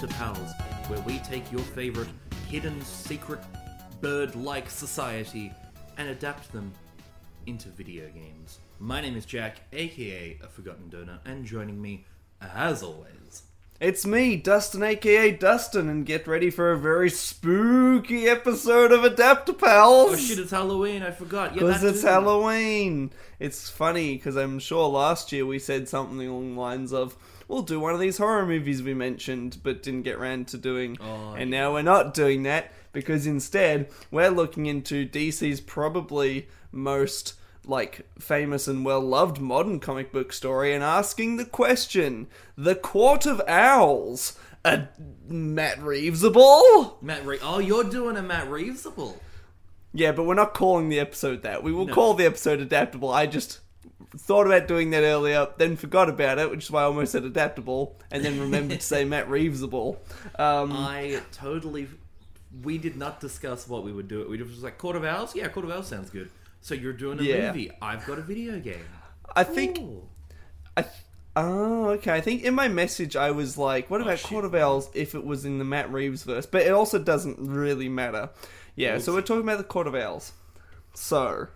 Adaptapals, where we take your favorite hidden, secret, bird like society and adapt them into video games. My name is Jack, aka A Forgotten Donor, and joining me, as always, It's me, Dustin, aka Dustin, and get ready for a very spooky episode of Adaptapals. Oh shit, it's Halloween, I forgot. Yeah, Because that it's too. Halloween. It's funny because I'm sure last year we said something along the lines of, "We'll do one of these horror movies we mentioned, but didn't get round to doing." Oh, and now we're not doing that because instead we're looking into DC's probably most like famous and well loved modern comic book story and asking the question: The Court of Owls. A Matt Reevesable? Matt Reeves. Oh, you're doing a Matt Reevesable. Yeah, but we're not calling the episode that. We will No. call the episode adaptable. I just thought about doing that earlier, then forgot about it, which is why I almost said adaptable, and then remembered to say Matt Reevesable. Um, I totally. We did not discuss what we would do. We just was like, Court of Owls? Yeah, Court of Owls sounds good. So you're doing a Yeah. movie. I've got a video game. I think. Ooh. I th- oh, okay. I think in my message I was like, "What about Oh. Court of Owls if it was in the Matt Reeves verse?" But it also doesn't really matter. Yeah, so we're talking about the Court of Owls. So,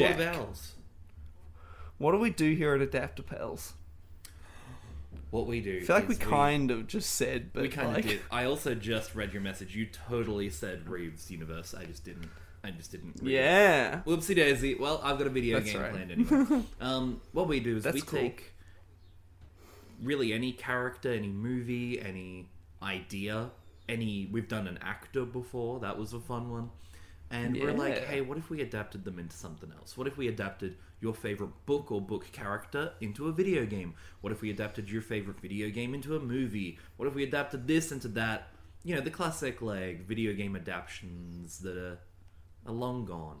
Jack, Owls. what do we do here at Adaptapals? What we do. I feel like we is kind of just said, but We kind of did. I also just read your message. You totally said Reeves Universe. I just didn't. I just didn't. read it. Yeah. Whoopsie daisy. Well, I've got a video That's game right. planned anyway. um, what we do is That's we cool. take really any character, any movie, any idea, any. We've done an actor before. That was a fun one. And we're like, hey, what if we adapted them into something else? What if we adapted your favorite book or book character into a video game? What if we adapted your favorite video game into a movie? What if we adapted this into that? You know, the classic like video game adaptations that are, are long gone.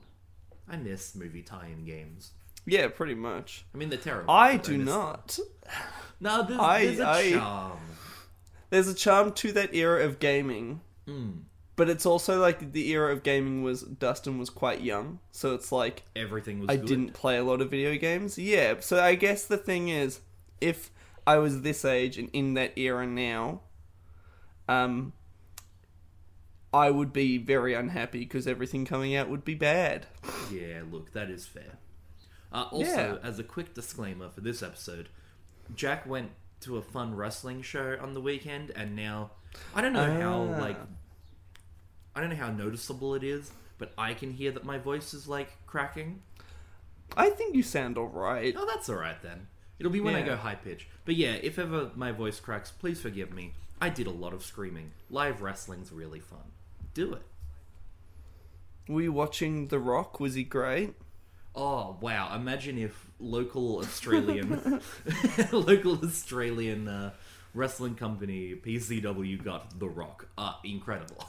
I miss movie tie-in games. Yeah, pretty much. I mean, they're terrible. I do miss- not. No, there's, I- there's a I- charm. There's a charm to that era of gaming, Mm. But it's also like the era of gaming was Dustin was quite young, so it's like Everything was. I good. didn't play a lot of video games. Yeah, so I guess the thing is, if I was this age and in that era now, um, I would be very unhappy because everything coming out would be bad. Yeah, look, that is fair. Uh, also, Yeah. as a quick disclaimer for this episode, Jack went to a fun wrestling show on the weekend, and now I don't know how Ah. like I don't know how noticeable it is, but I can hear that my voice is like cracking. I think you sound alright. Oh, that's all right then. It'll be when I Yeah. go high pitch. But yeah, if ever my voice cracks, please forgive me. I did a lot of screaming. Live wrestling's really fun. Do it. Were you watching The Rock? Was he great? Oh wow! Imagine if local Australian, local Australian uh, wrestling company PCW got The Rock. Uh, incredible.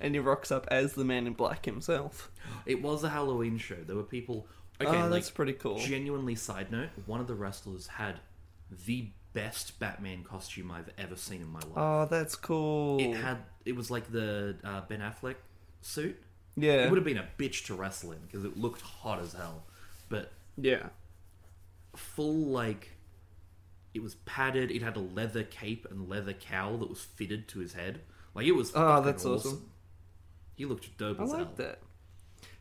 And he rocks up as the Man in Black himself. It was a Halloween show. There were people. Okay, oh, like that's pretty cool. genuinely. Side note: one of the wrestlers had the best Batman costume I've ever seen in my life. Oh, that's cool. it had. It was like the uh, Ben Affleck suit. yeah, It would have been a bitch to wrestle in because it looked hot as hell, but yeah. full like it was padded it had a leather cape and leather cowl that was fitted to his head like it was Oh, that's awesome. He looked dope I as hell like that.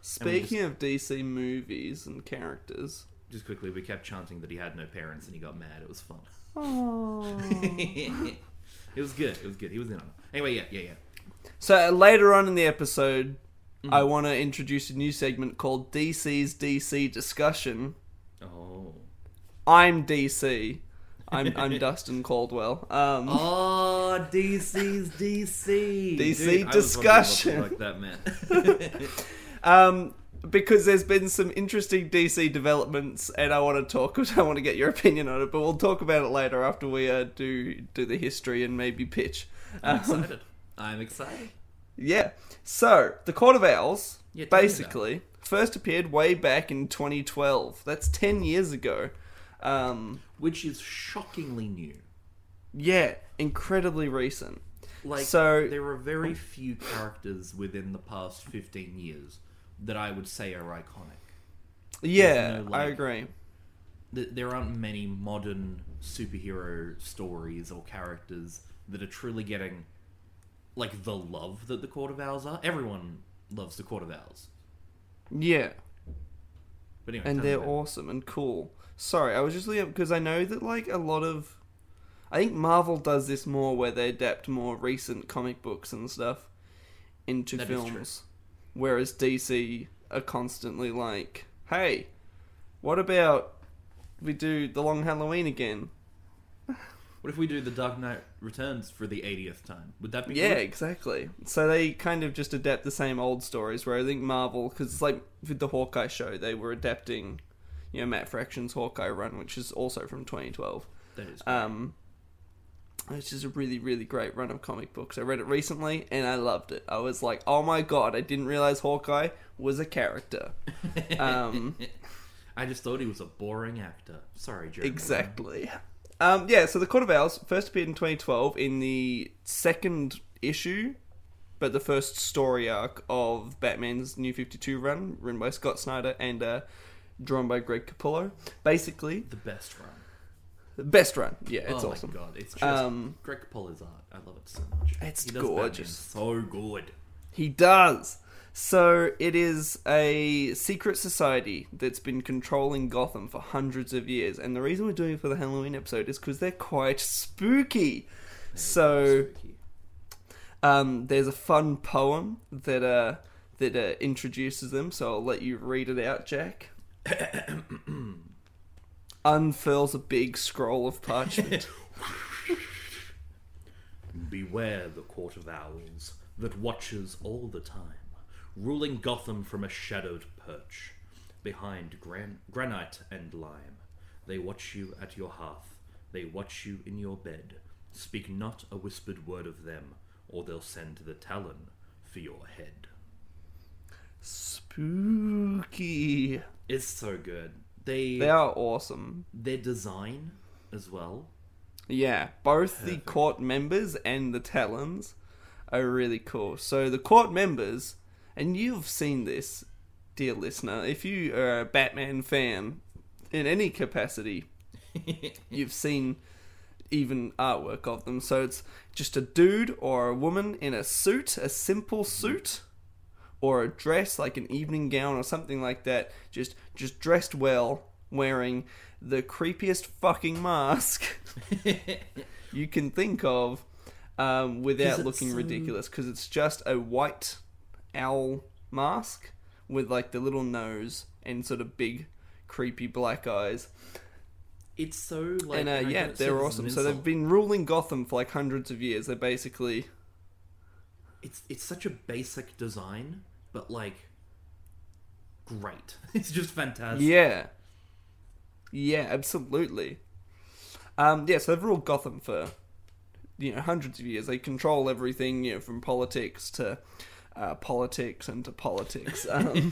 Speaking of DC movies and characters, just quickly we kept chanting that he had no parents and he got mad it was fun oh. it was good it was good he was in on it anyway yeah yeah yeah so uh, later on in the episode, Mm-hmm. I want to introduce a new segment called DC's DC discussion. oh I'm DC. I'm I'm Dustin Caldwell. Um, oh DC's DC DC Dude, I was wondering what the discussion. fuck that meant Um, because there's been some interesting DC developments, and I want to talk. I want to get your opinion on it, but we'll talk about it later after we uh, do do the history and maybe pitch. I'm Um, excited I'm excited yeah. So the Court of Owls, Yeah, tell me about basically, first appeared way back in 2012. That's 10 years ago. Um, which is shockingly new yeah, incredibly recent. Like, So- there are very few characters within the past 15 years that I would say are iconic. Yeah, no, I agree. th- there aren't many modern superhero stories or characters that are truly getting like the love that the Court of Owls are. Everyone loves the Court of Owls, Yeah, but anyway, and they're awesome and cool. Sorry, I was just looking because I know that like a lot of, I think Marvel does this more where they adapt more recent comic books and stuff into That is true. films, whereas DC are constantly like, hey, what about we do the Long Halloween again? What if we do the Dark Knight Returns for the 80th time? Would that be Yeah, good? exactly. So they kind of just adapt the same old stories. Where I think Marvel, because it's like with the Hawkeye show, they were adapting, you know, Matt Fraction's Hawkeye run, which is also from 2012. That is. great. Um, which is a really, really great run of comic books. I read it recently and I loved it. I was like, oh my god, I didn't realize Hawkeye was a character. Um, I just thought he was a boring actor. Sorry, Jeremy. Exactly. Um, yeah, so the Court of Owls first appeared in 2012 in the second issue, but the first story arc of Batman's New 52 run, written by Scott Snyder and uh, drawn by Greg Capullo. Basically, The best run. the best run. Yeah, it's awesome. oh awesome. my god, it's just Um, Greg Capullo's art. I love it so much. It's He does Batman gorgeous. so good. He does. So it is a secret society that's been controlling Gotham for hundreds of years, and the reason we're doing it for the Halloween episode is because they're quite spooky. So Spooky. um, there's a fun poem that uh, that uh, introduces them. So I'll let you read it out, Jack. Unfurls a big scroll of parchment. Beware the Court of Owls that watches all the time, ruling Gotham from a shadowed perch. Behind gran- granite and lime, they watch you at your hearth, they watch you in your bed. Speak not a whispered word of them, or they'll send the Talon for your head. Spooky. It's so good. They, They are awesome. their design as well. Yeah, both the court members and the Talons are really cool. So the court members, and you've seen this, dear listener, if you are a Batman fan in any capacity, you've seen even artwork of them. So it's just a dude or a woman in a suit, a simple suit, or a dress like an evening gown or something like that, just just dressed well, wearing the creepiest fucking mask you can think of um, without looking so- ridiculous because it's just a white owl mask with like the little nose and sort of big creepy black eyes. It's so like and uh, yeah they're this as an awesome. So they've been ruling gotham for like hundreds of years. They're basically it's it's such a basic design, but like great. It's just fantastic. yeah yeah absolutely um, yeah so they've ruled gotham for you know hundreds of years they control everything you know from politics to uh, politics and to politics um,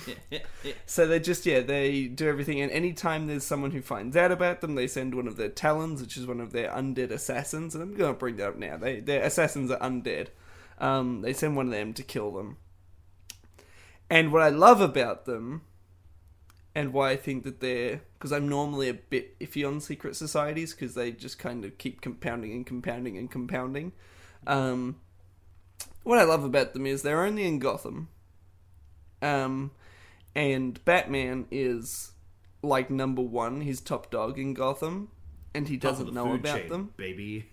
So they just yeah they do everything, and anytime there's someone who finds out about them, they send one of their talons, which is one of their undead assassins. And I'm gonna bring that up now. They their assassins are undead. Um, they send one of them to kill them. And what I love about them, and why I think that they're because I'm normally a bit iffy on secret societies because they just kind of keep compounding and compounding and compounding. Um, what I love about them is they're only in Gotham. Um, and Batman is like number one, he's top dog in Gotham, and he doesn't know about chain, them. baby.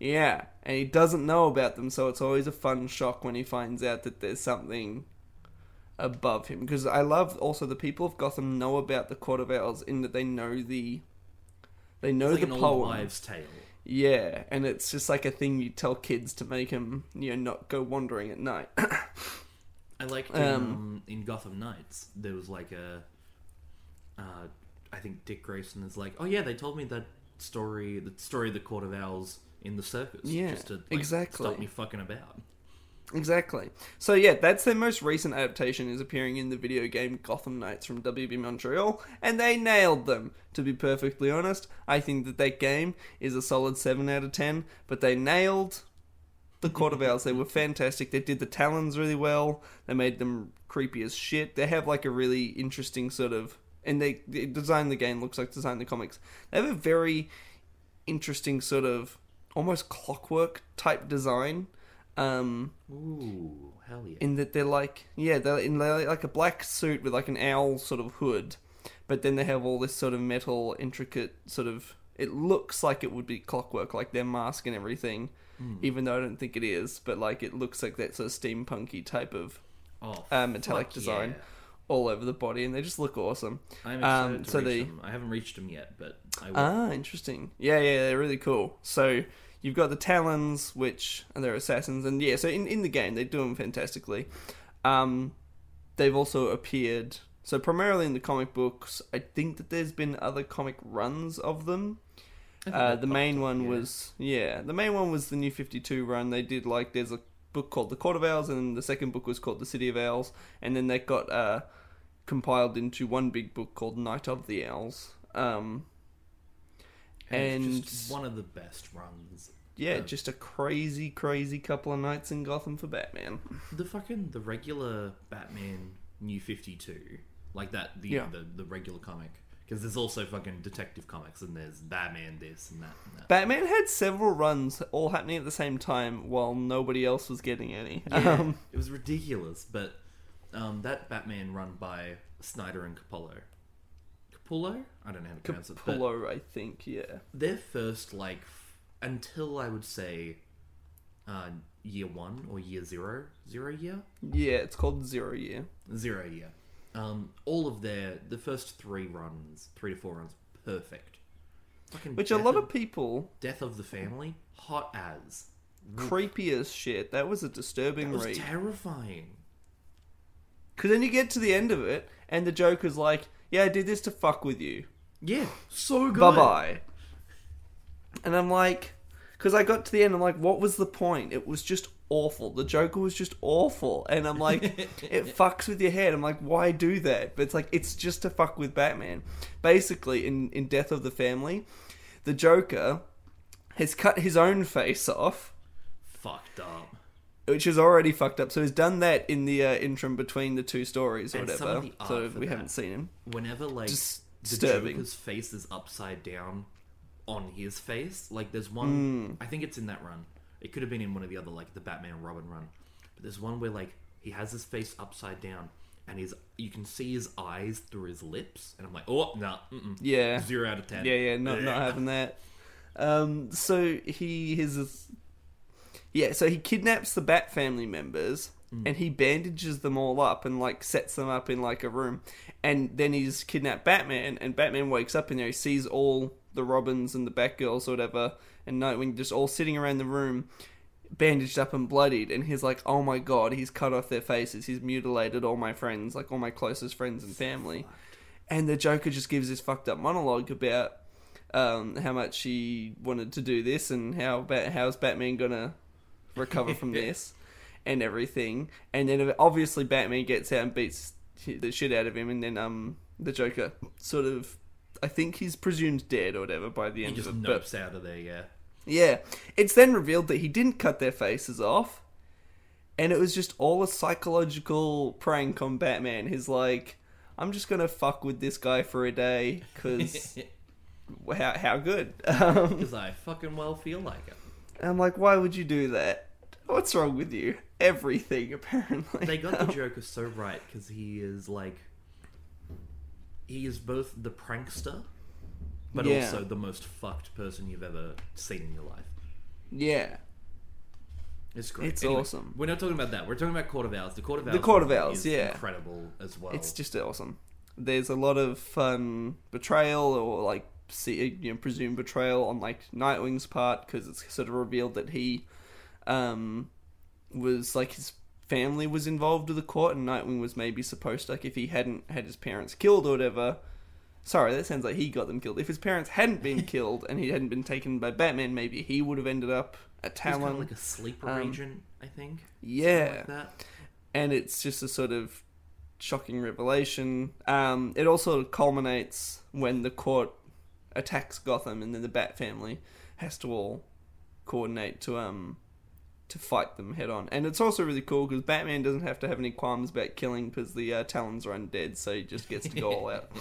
Yeah, and he doesn't know about them, so it's always a fun shock when he finds out that there's something above him. Because I love also the people of Gotham know about the Court of Owls in that they know the they know like the poem. wives' tale. Yeah, and it's just like a thing you tell kids to make them, you know, not go wandering at night. I liked in, Um, um, in Gotham Knights. There was like a, uh, I think Dick Grayson is like, oh yeah, they told me that story, the story of the Court of Owls in the circus, Yeah, just to like, exactly. stop me fucking about. Exactly. So yeah, that's their most recent adaptation is appearing in the video game Gotham Knights from WB Montreal, and they nailed them. To be perfectly honest, I think that that game is a solid seven out of ten. But they nailed the Owls. They were fantastic. They did the Talons really well. They made them creepy as shit. They have like a really interesting sort of and they, they design the game looks like design the comics. They have a very interesting sort of almost clockwork type design. Um, Ooh, hell yeah. in that they're like yeah they're in they're like a black suit with like an owl sort of hood but then they have all this sort of metal intricate sort of it looks like it would be clockwork like their mask and everything Hmm. even though i don't think it is but like it looks like that sort of steampunky type of oh, uh, metallic design yeah. all over the body and they just look awesome I'm excited Um, to so reach they- them. I haven't reached them yet, but I will. Ah, interesting. Yeah, yeah, they're really cool. So you've got the Talons, which and they're assassins, and yeah, so in, in the game they do them fantastically. Um, they've also appeared. So primarily in the comic books, I think that there's been other comic runs of them. Uh, the main one yeah. was yeah, the main one was the New Fifty Two run. They did like there's a book called The Court of Owls, and the second book was called The City of Owls, and then that got uh, compiled into one big book called Night of the Owls. Um, And it's just one of the best runs. Yeah, Yeah. just a crazy, crazy couple of nights in Gotham for Batman. The fucking the regular Batman New Fifty Two, like that the Yeah. the, the regular comic. Because there's also fucking detective comics, and there's Batman this and that and that. Batman had several runs all happening at the same time while nobody else was getting any. Yeah, Um, it was ridiculous, but um, that Batman run by Snyder and Capullo. Capullo? I don't know how to pronounce it. But Capullo, I think, yeah. their first, like, f- until I would say uh, year one or year zero, zero year? Yeah, it's called Zero Year. Zero year. Um, all of their, the first three runs, three to four runs, perfect. Fucking Which a Death lot of, people, Death of the Family, hot as. creepy as shit. That was a disturbing That was read. terrifying. Because then you get to the end of it, and the Joker's like, yeah, I did this to fuck with you. Yeah, so good. Bye bye. And I'm like, because I got to the end, I'm like, what was the point? It was just awful. The Joker was just awful. And I'm like, it fucks with your head. I'm like, why do that? But it's like, it's just to fuck with Batman. Basically, in, in Death of the Family, the Joker has cut his own face off. Fucked up. Which is already fucked up. So he's done that in the uh, interim between the two stories or And whatever. of the art So we haven't seen him. whenever like Just the disturbing. Joker's face is upside down on his face, like there's one. Hmm. I think it's in that run. It could have been in one of the other, like the Batman Robin run. But there's one where like he has his face upside down, and his you can see his eyes through his lips, and I'm like, oh no, mm-mm. Yeah. zero out of ten. Yeah, yeah, not not having that. Um, so he his yeah, so he kidnaps the Bat family members and he bandages them all up and like sets them up in like a room, and then he's kidnapped Batman and Batman wakes up in there. He sees all the Robins and the Batgirls or whatever, and Nightwing just all sitting around the room. Bandaged up and bloodied, and he's like, "Oh my god, he's cut off their faces. He's mutilated all my friends, like all my closest friends and family." And the Joker just gives this fucked up monologue about um, how much he wanted to do this and how how's Batman gonna recover from this and everything. And then obviously Batman gets out and beats the shit out of him, and then um the Joker sort of. I think he's presumed dead or whatever by the He end just of it. But out of there. Yeah. yeah, it's then revealed that he didn't cut their faces off, and it was just all a psychological prank on Batman. He's like, "I'm just gonna fuck with this guy for a day because how how good." Um, Because I fucking well feel like it. I'm like, "Why would you do that? What's wrong with you? Everything apparently." They got the um, Joker so right because he is like, he is both the prankster, but Yeah. also the most fucked person you've ever seen in your life. yeah, It's great. It's awesome. We're not talking about that. We're talking about Court of Owls. The Court of Owls. The Court of one Owls, is yeah. incredible as well. it's just awesome. There's a lot of fun betrayal or like see, you know, presumed betrayal on like Nightwing's part because it's sort of revealed that he um was like his family was involved with the court and Nightwing was maybe supposed to like if he hadn't had his parents killed or whatever. Sorry, that sounds like he got them killed. If his parents hadn't been killed and he hadn't been taken by Batman, maybe he would have ended up a He's kind Talon. of like a sleeper Um, agent, I think. Yeah, like that. and it's just a sort of shocking revelation. Um, it also culminates when the court attacks Gotham, and then the Bat family has to all coordinate to um to fight them head on. And it's also really cool because Batman doesn't have to have any qualms about killing because the uh, Talons are undead, so he just gets to go all out.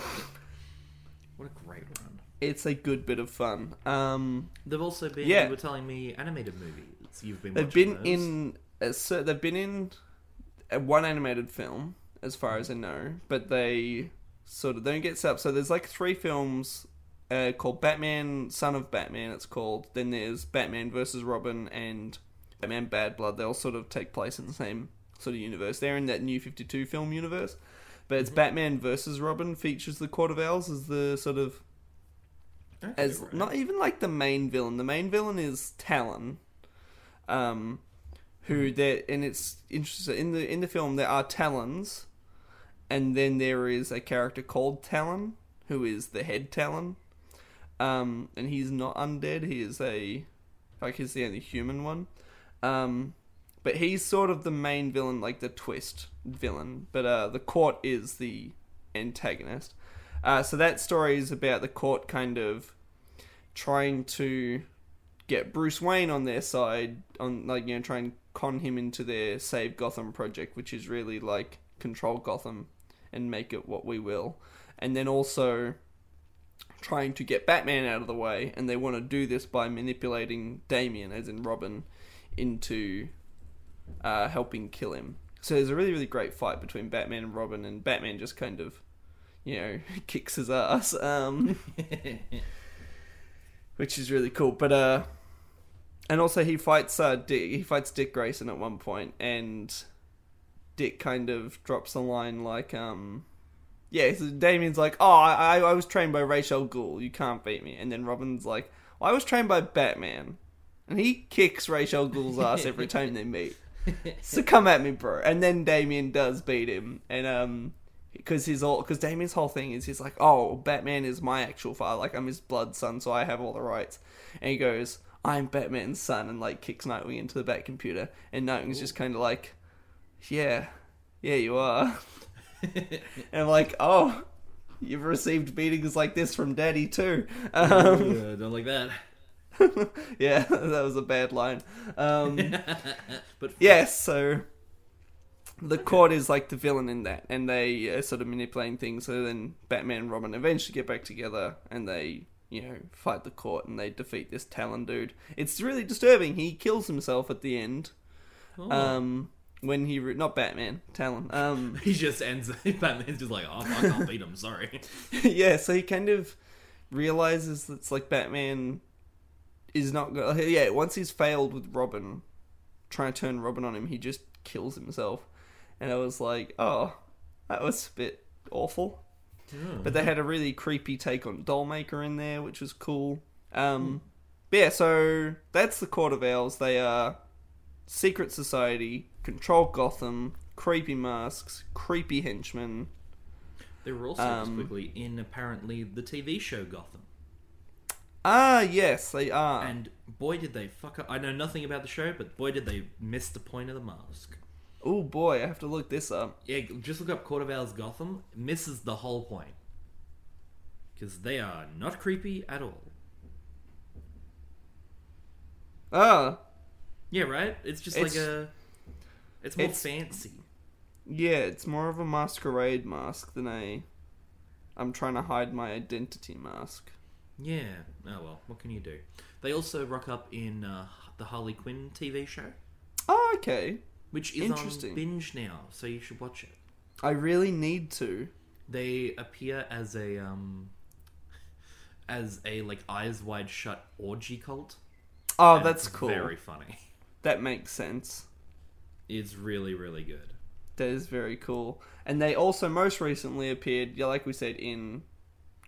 What a great run. It's a good bit of fun. Um, They've also been. Yeah. You were telling me animated movies. You've been. they've been those. in a, cer- they've been in a one animated film as far as I know, but they sort of don't get set up. So there's like three films uh, called Batman, Son of Batman. It's called. Then there's Batman versus Robin and Batman Bad Blood. They all sort of take place in the same sort of universe. They're in that new Fifty Two film universe, but it's Batman versus Robin features the Court of Owls as the sort of Okay, as right. not even like the main villain. The main villain is Talon, um, who there and it's interesting in the in the film there are Talons, and then there is a character called Talon who is the head Talon, um, and he's not undead. He is a like he's the only human one, um, but he's sort of the main villain, like the twist villain. But uh, the court is the antagonist. Uh, so that story is about the court kind of trying to get Bruce Wayne on their side, on like you know, try and con him into their Save Gotham project, which is really like control Gotham and make it what we will, and then also trying to get Batman out of the way, and they want to do this by manipulating Damian, as in Robin, into uh, helping kill him. So there's a really really great fight between Batman and Robin, and Batman just kind of you know, kicks his ass, um, which is really cool. But uh, and also he fights uh, Dick, he fights Dick Grayson at one point, and Dick kind of drops a line like, um, yeah, so Damien's like, oh, I I was trained by Ra's al Ghul, you can't beat me, and then Robin's like, well, I was trained by Batman, and he kicks Rachel al ass every time they meet. So come at me, bro. And then Damien does beat him, and um, because his all because Damien's whole thing is he's like, oh, Batman is my actual father, like I'm his blood son, so I have all the rights. And he goes, I'm Batman's son, and like kicks Nightwing into the Bat computer, and Nightwing's just kind of like, yeah, yeah, you are. and I'm like, oh, you've received beatings like this from Daddy too. Um, Uh, don't like that. yeah, that was a bad line. Um, but Yes, so the court is like the villain in that, and they are sort of manipulating things. So then Batman and Robin eventually get back together, and they, you know, fight the court, and they defeat this Talon dude. It's really disturbing. He kills himself at the end. Oh. Um, when he re- not Batman, Talon. Um, he just ends. Batman's just like, oh, I can't beat him. Sorry. yeah, so he kind of realizes that it's like Batman is not go- yeah, once he's failed with Robin trying to turn Robin on him, he just kills himself. And I was like, "Oh, that was a bit awful." But they had a really creepy take on Dollmaker in there, which was cool. Um but yeah, so that's the Court of Owls. They are secret society, control Gotham, creepy masks, creepy henchmen. They were also Um, quickly in apparently the TV show Gotham. Ah, yes, they are. And boy, did they fuck up. I know nothing about the show, but boy, did they miss the point of the mask. Oh boy, I have to look this up. Yeah, just look up Court of Owls Gotham. Misses the whole point. Because they are not creepy at all. Ah, Yeah, right? It's just It's- like a. It's more it's- fancy. yeah, it's more of a masquerade mask than a. I'm trying to hide my identity mask. Yeah. Oh well, what can you do? They also rock up in uh, the Harley Quinn TV show, Oh, okay. which is Interesting. on binge now, so you should watch it. I really need to. They appear as a um, as a like eyes wide shut orgy cult. Oh, and that's it's cool. Very funny. That makes sense. It's really really good. That is very cool. And they also most recently appeared, yeah, like we said, in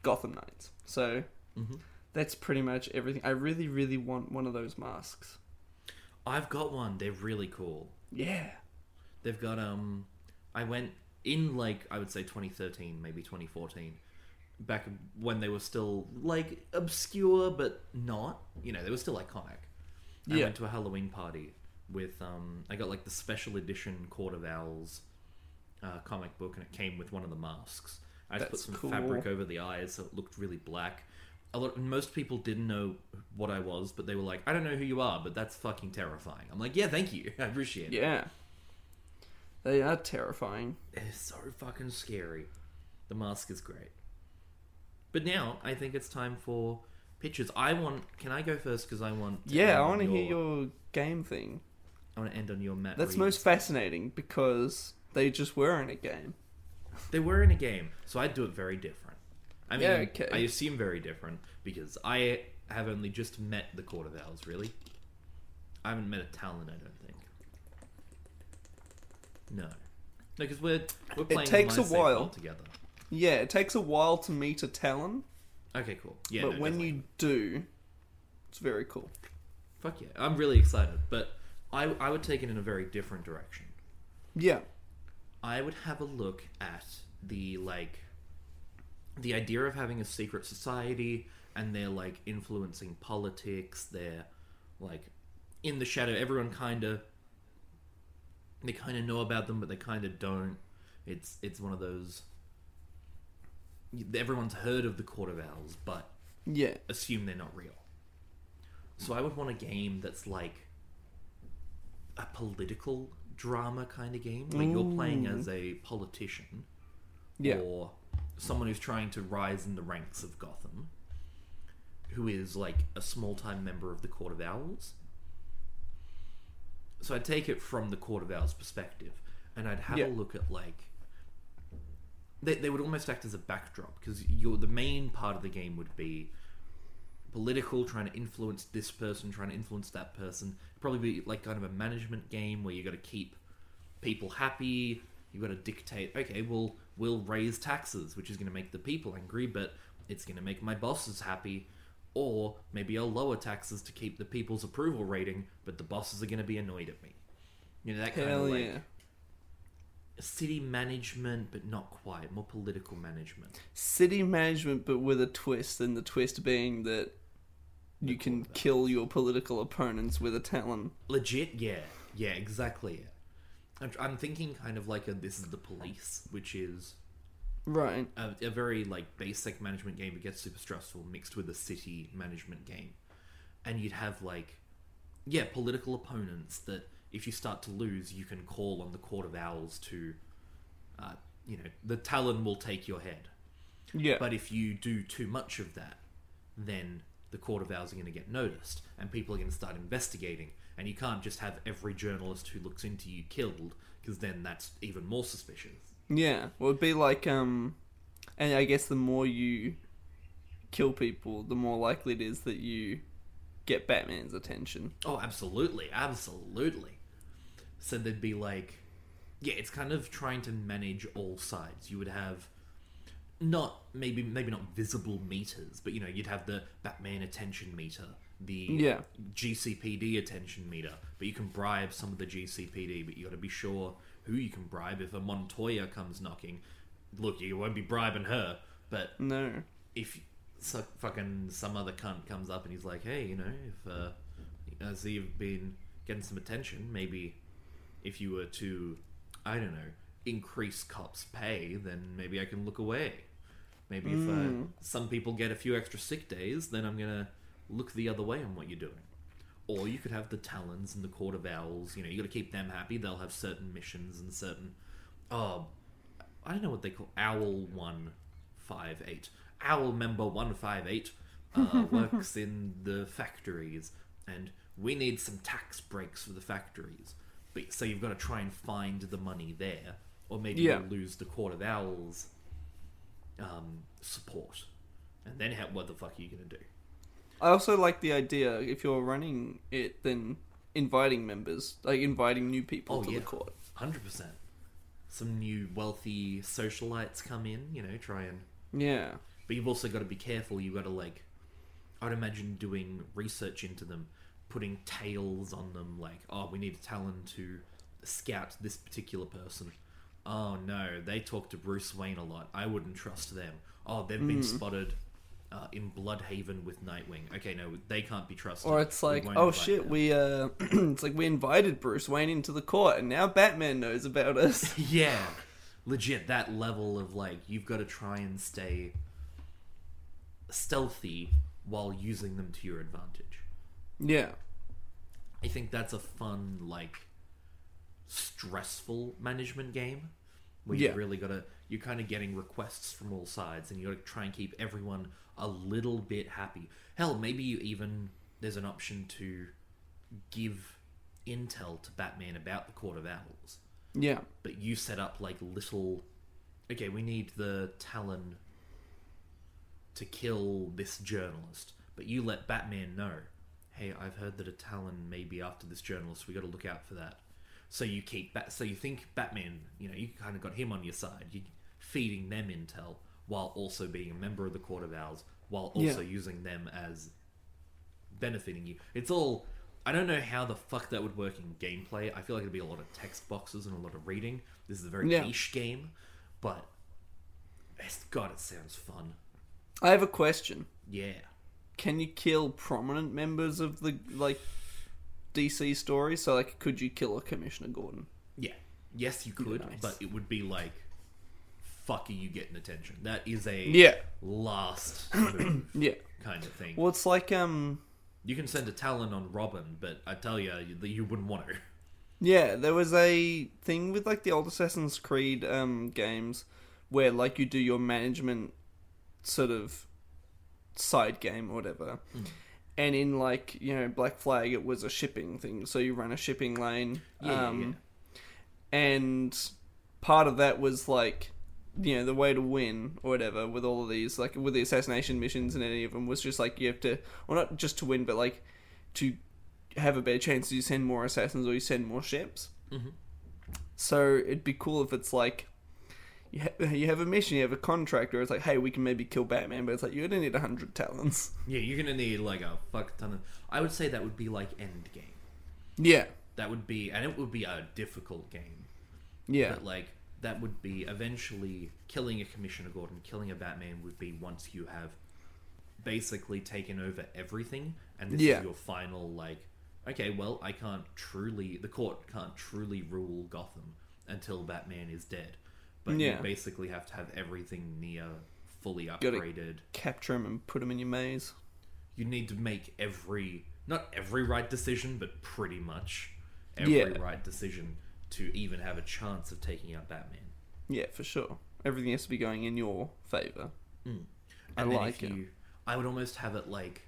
Gotham Knights. So Mhm. that's pretty much everything. I really, really want one of those masks. I've got one. They're really cool. Yeah. They've got um I went in like I would say 2013, maybe 2014. Back when they were still like obscure but not, you know, they were still iconic. I Yeah. went to a Halloween party with um I got like the special edition Court of Owls uh, comic book and it came with one of the masks. I just put some cool. fabric over the eyes so it looked really black. A lot. Most people didn't know what I was, but they were like, "I don't know who you are, but that's fucking terrifying." I'm like, "Yeah, thank you. I appreciate it." Yeah. They are terrifying. It's so fucking scary. The mask is great. But now I think it's time for pictures. I want. Can I go first? Because I want. to Yeah, I want to hear your game thing. I want to end on your map. That's most fascinating because they just were in a game. They were in a game, so I'd do it very different. I mean, Yeah, okay. I assume very different because I have only just met the Court of Owls. Really, I haven't met a Talon. I don't think. No, no, because we're we're playing. takes a while. together. Yeah, it takes a while to meet a Talon, Okay, cool. Yeah, but no, when definitely. you do, it's very cool. fuck yeah, I'm really excited. But I I would take it in a very different direction. Yeah. I would have a look at the like the idea of having a secret society and they're like influencing politics, they're like in the shadow, everyone kinda they kinda know about them but they kinda don't. It's it's one of those everyone's heard of the Court of Owls, but Yeah. assume they're not real. So I would want a game that's like a political drama kind of game, where you're playing mm. as a politician Yeah. or someone who's trying to rise in the ranks of Gotham, who is like a small time member of the Court of Owls. So I'd take it from the Court of Owls perspective, and I'd have Yeah. a look at like they, they would almost act as a backdrop because you're the main part of the game would be political, trying to influence this person, trying to influence that person. Probably be like kind of a management game where you've got to keep people happy. you've got to dictate. Okay, well, we'll raise taxes, which is going to make the people angry, but it's going to make my bosses happy. Or maybe I'll lower taxes to keep the people's approval rating, but the bosses are going to be annoyed at me. You know that kind Hell of like yeah. city management, but not quite. More political management. City management, but with a twist, and the twist being that you can kill your political opponents with a Talon. Legit, yeah, yeah, exactly. I'm, I'm thinking kind of like a this is the police, which is Right. a, a very like basic management game. It gets super stressful, mixed with a city management game, and you'd have like, yeah, political opponents that if you start to lose, you can call on the Court of Owls to, uh, you know, the Talon will take your head. Yeah. But if you do too much of that, then the Court of Owls are going to get noticed, and people are going to start investigating. And you can't just have every journalist who looks into you killed, because then that's even more suspicious. Yeah, well, it'd be like, um, and I guess the more you kill people, the more likely it is that you get Batman's attention. Oh, absolutely, absolutely. So there'd be like, yeah, it's kind of trying to manage all sides. You would have not maybe maybe not visible meters, but you know you'd have the Batman attention meter, the Yeah. GCPD attention meter, but you can bribe some of the GCPD, but you got to be sure who you can bribe. If a Montoya comes knocking, look, you won't be bribing her, but No. if so, fucking some other cunt comes up and he's like, hey, you know, if uh, as you've been getting some attention, maybe if you were to, I don't know, increase cops' pay, then maybe I can look away. Maybe if uh, some people get a few extra sick days, then I'm gonna look the other way on what you're doing. Or you could have the Talons and the Court of Owls. You know, you got to keep them happy. They'll have certain missions and certain. Oh, I don't know what they call Owl One Five Eight. Owl Member One Five Eight uh, works in the factories, and we need some tax breaks for the factories. But so you've got to try and find the money there, or maybe Yeah. you'll lose the Court of Owls um, support, and then how, what the fuck are you gonna do? I also like the idea if you're running it, then inviting members, like inviting new people Oh, to yeah. the court. Hundred percent. Some new wealthy socialites come in, you know, try and Yeah. But you've also got to be careful. You've got to like, I'd imagine doing research into them, putting tails on them. Like, oh, we need a talent to scout this particular person. Oh no, they talk to Bruce Wayne a lot. I wouldn't trust them. Oh, they've been mm. spotted uh, in Blüdhaven with Nightwing. Okay, no, they can't be trusted. Or it's like, oh shit, them." we uh, it's like we invited Bruce Wayne into the court, and now Batman knows about us. yeah, legit. That level of like, you've got to try and stay stealthy while using them to your advantage. Yeah. I think that's a fun, like, stressful management game where Yeah. you really gotta. You're kind of getting requests from all sides, and you gotta try and keep everyone a little bit happy. Hell, maybe you even there's an option to give intel to Batman about the Court of Owls, Yeah. but you set up like little. Okay, we need the Talon to kill this journalist, but you let Batman know. Hey, I've heard that a Talon may be after this journalist. We got to look out for that. So you keep Bat. So you think Batman, you know, you kind of got him on your side. You feeding them intel while also being a member of the Court of Owls, while also Yeah. using them as benefiting you. It's all. I don't know how the fuck that would work in gameplay. I feel like it'd be a lot of text boxes and a lot of reading. This is a very Yeah. niche game, but it's, God, it sounds fun. I have a question. Yeah. Can you kill prominent members of the like DC story? So like could you kill a Commissioner Gordon? Yeah. Yes, you could, nice. but it would be like, fuck, are you getting attention? That is a Yeah. last move Yeah. kind of thing. Well it's like um You can send a Talon on Robin, but I tell you, you, you wouldn't want to. Yeah, there was a thing with like the old Assassin's Creed um, games where like you do your management sort of side game or whatever. And in like, you know, Black Flag it was a shipping thing. So you run a shipping lane. Yeah, um, yeah. and part of that was like you know the way to win or whatever with all of these like with the assassination missions and any of them was just like you have to well not just to win but like to have a better chance you send more assassins or you send more ships Mhm. so it'd be cool if it's like you, ha- you have a mission you have a contract it's like hey we can maybe kill batman but it's like you're gonna need 100 Talons Yeah, you're gonna need like a fuck ton of. I would say that would be like end game. yeah That would be, and it would be a difficult game. yeah But like that would be eventually killing a Commissioner Gordon, killing a Batman would be once you have basically taken over everything, and this Yeah. is your final like. Okay, well, I can't truly. The court can't truly rule Gotham until Batman is dead. But Yeah. you basically have to have everything near fully upgraded. capture him and put him in your maze You need to make every not every right decision, but pretty much every Yeah. right decision to even have a chance of taking out Batman. yeah for sure everything has to be going in your favor mm. And I like if it. I would almost have it like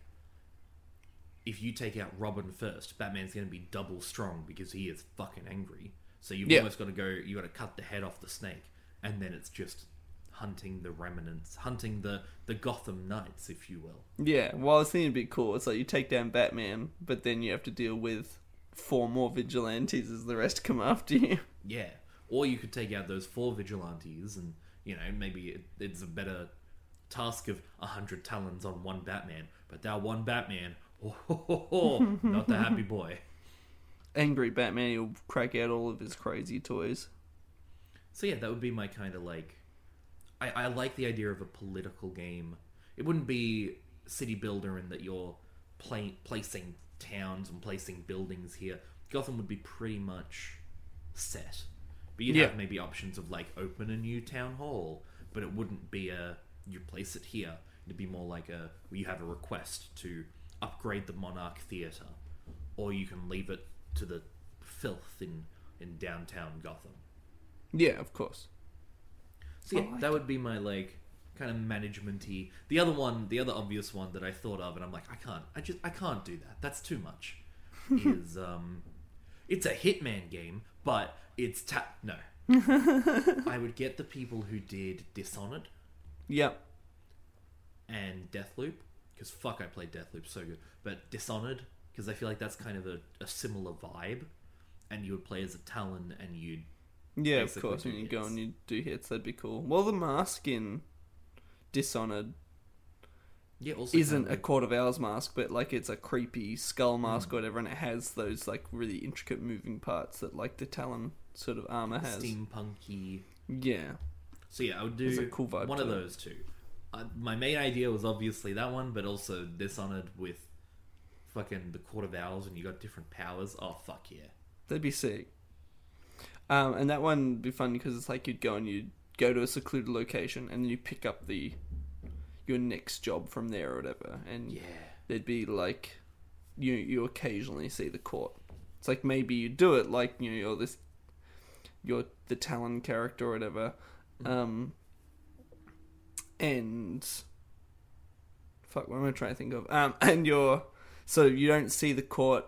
if you take out Robin first, Batman's going to be double strong because he is fucking angry. So you've Yeah. almost got to go. You got to cut the head off the snake, and then it's just hunting the remnants, hunting the the Gotham Knights, if you will. Yeah, well, I was thinking it'd be cool. It's like you take down Batman, but then you have to deal with four more vigilantes as the rest come after you. Yeah. Or you could take out those four vigilantes, and you know maybe it, it's a better task of a hundred talons on one Batman. But that one Batman, oh, not the happy boy. Angry Batman, he'll crack out all of his crazy toys. So yeah, that would be my kind of like. I, I like the idea of a political game. It wouldn't be city builder in that you're play, placing towns and placing buildings here. Gotham would be pretty much set, but you'd Yeah. have maybe options of like open a new town hall, but it wouldn't be a you place it here. It'd be more like a you have a request to upgrade the Monarch Theatre, or you can leave it to the filth in in downtown Gotham. Yeah, of course. So yeah, like that would be my like kind of managementy. The other one, the other obvious one that I thought of, and I'm like, I can't, I just, I can't do that. That's too much. is um, it's a Hitman game, but it's ta- no. I would get the people who did Dishonored Yep. and Deathloop, because fuck, I played Deathloop so good. But Dishonored, because I feel like that's kind of a, a similar vibe, and you would play as a Talon, and you'd yeah, of course. When you go and you do hits, that'd be cool. Well, the mask in Dishonored yeah also isn't kind a of Court of Owls mask, but like it's a creepy skull mask or whatever, and it has those like really intricate moving parts that like the Talon sort of armor has. steampunky. Yeah, So yeah, I would do a cool one of those two. Uh, my main idea was obviously that one, but also Dishonored with fucking the Court of Owls, and you got different powers. Oh fuck yeah! that'd be sick. Um, and that one would be fun because it's like you'd go and you'd go to a secluded location and then you pick up the your next job from there or whatever. And Yeah. there'd be like you you occasionally see the court. It's like maybe you do it like you know you're this you're the Talon character or whatever. Um and fuck what am I trying to think of? Um and you're so you don't see the court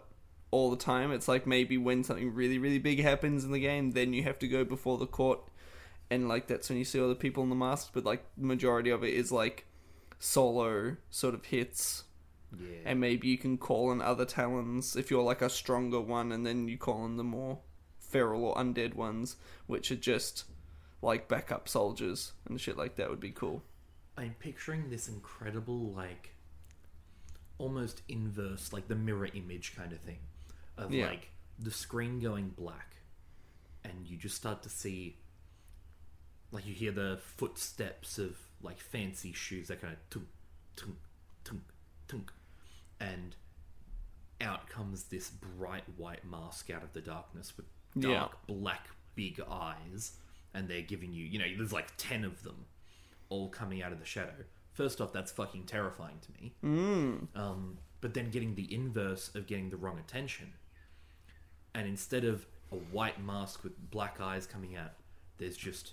all the time. It's like maybe when something really, really big happens in the game, then you have to go before the court and like that's when you see all the people in the masks, but like majority of it is like solo sort of hits Yeah. and maybe you can call in other talons if you're like a stronger one, and then you call in the more feral or undead ones, which are just like backup soldiers and shit like that would be cool. I'm picturing this incredible, like, almost inverse, like the mirror image kind of thing, of Yeah. like the screen going black, and you just start to see, like, you hear the footsteps of like fancy shoes that kind of tunk, tunk, tunk, tunk, and out comes this bright white mask out of the darkness with dark Yeah. black big eyes, and they're giving you, you know, there's like ten of them all coming out of the shadow. First off, that's fucking terrifying to me. Mm. Um, but then getting the inverse of getting the wrong attention. And instead of a white mask with black eyes coming out, there's just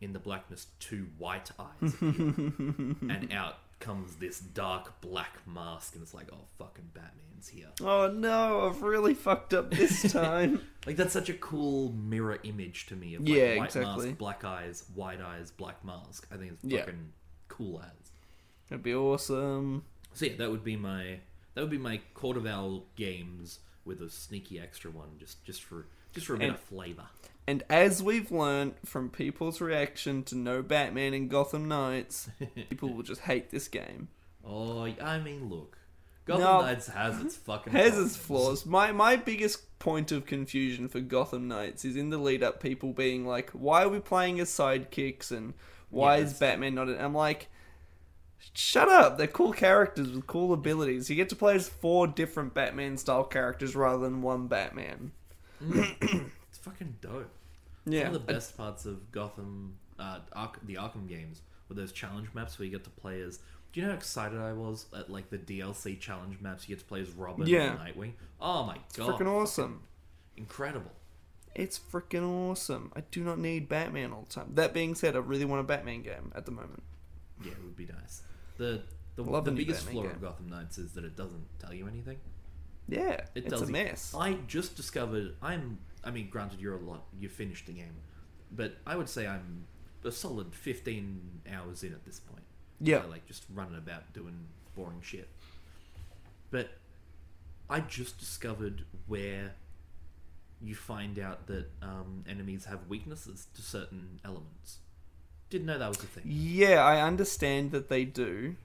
in the blackness two white eyes. and out comes this dark black mask, and it's like, oh, fucking Batman's here. Oh no, I've really fucked up this time. Like, that's such a cool mirror image to me of like, Yeah, white exactly. mask, black eyes, white eyes, black mask. I think it's Yeah. fucking cool as. That'd be awesome. So yeah, that would be my that would be my Court of Owl games with a sneaky extra one, just just for just for a bit of flavor. And as we've learned from people's reaction to no Batman in Gotham Knights, people will just hate this game. Oh, I mean, look, Gotham No. Knights has its fucking has problems. its flaws. My my biggest point of confusion for Gotham Knights is in the lead up, people being like, "Why are we playing as sidekicks?" and "Why Yeah, is Batman not?" In-? I'm like, "Shut up! They're cool characters with cool abilities. You get to play as four different Batman style characters rather than one Batman." Mm. It's fucking dope. Yeah, One of the best parts of Gotham, uh, Ark- the Arkham games, were those challenge maps where you get to play as. Do you know how excited I was at like the DLC challenge maps? You get to play as Robin Yeah. and Nightwing. Oh my god, freaking awesome. incredible! It's freaking awesome. I do not need Batman all the time. That being said, I really want a Batman game at the moment. Yeah, it would be nice. The the, Love the a new biggest Batman flaw game. of Gotham Knights is that it doesn't tell you anything. Yeah, It it's tells a mess. I just discovered. I'm. I mean, granted, you're a lot. You finished the game, but I would say I'm a solid 15 hours in at this point. Yeah, So, like just running about doing boring shit. But I just discovered where you find out that um, enemies have weaknesses to certain elements. Didn't know that was a thing. yeah, I understand that they do.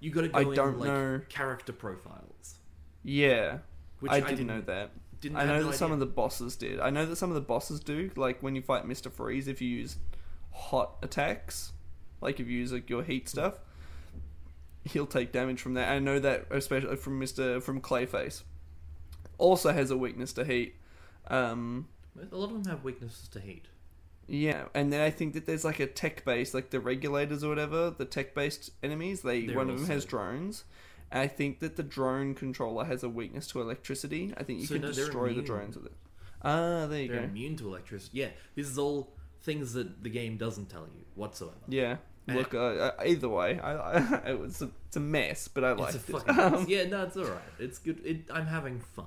You got to go I in don't like know. character profiles, Yeah, which I didn't, know that. Didn't I know no that some of the bosses did. I know that some of the bosses do. Like when you fight Mister Freeze, if you use hot attacks, like if you use like your heat stuff, he'll take damage from that. I know that especially from Mister from Clayface. Also has a weakness to heat. Um, A lot of them have weaknesses to heat. yeah, and then I think that there's like a tech based, like the regulators or whatever, the tech based enemies. They They're one of them has drones. And I think that the drone controller has a weakness to electricity. I think you So can no, they're destroy the immune. drones with it. Ah, there you They're go. immune to electricity. Yeah, this is all things that the game doesn't tell you whatsoever. Yeah. Eh. Look, uh, uh, either way, I, I, it was a, it's a mess, but I liked It's a it. fucking Um, yeah, no, it's all right. It's good. It, I'm having fun,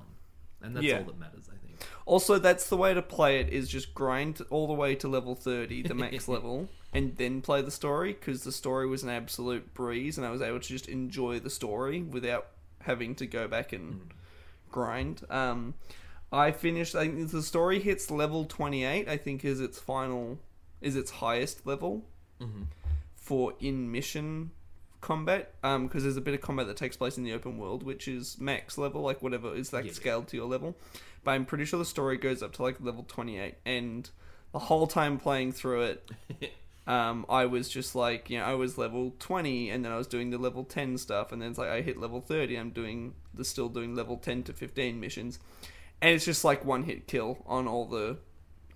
and that's Yeah. all that matters. I think. Also, that's the way to play it: is just grind all the way to level thirty, the max level, and then play the story. Because the story was an absolute breeze, and I was able to just enjoy the story without having to go back and Mm. grind. Um, I finished. I think the story hits level twenty eight. I think is its final, is its highest level. hmm for in mission combat um because there's a bit of combat that takes place in the open world which is max level like whatever is like Yeah. scaled to your level but i'm pretty sure the story goes up to like level 28 and the whole time playing through it um i was just like you know i was level 20 and then i was doing the level 10 stuff and then it's like i hit level 30 i'm doing the still doing level 10 to 15 missions and it's just like one hit kill on all the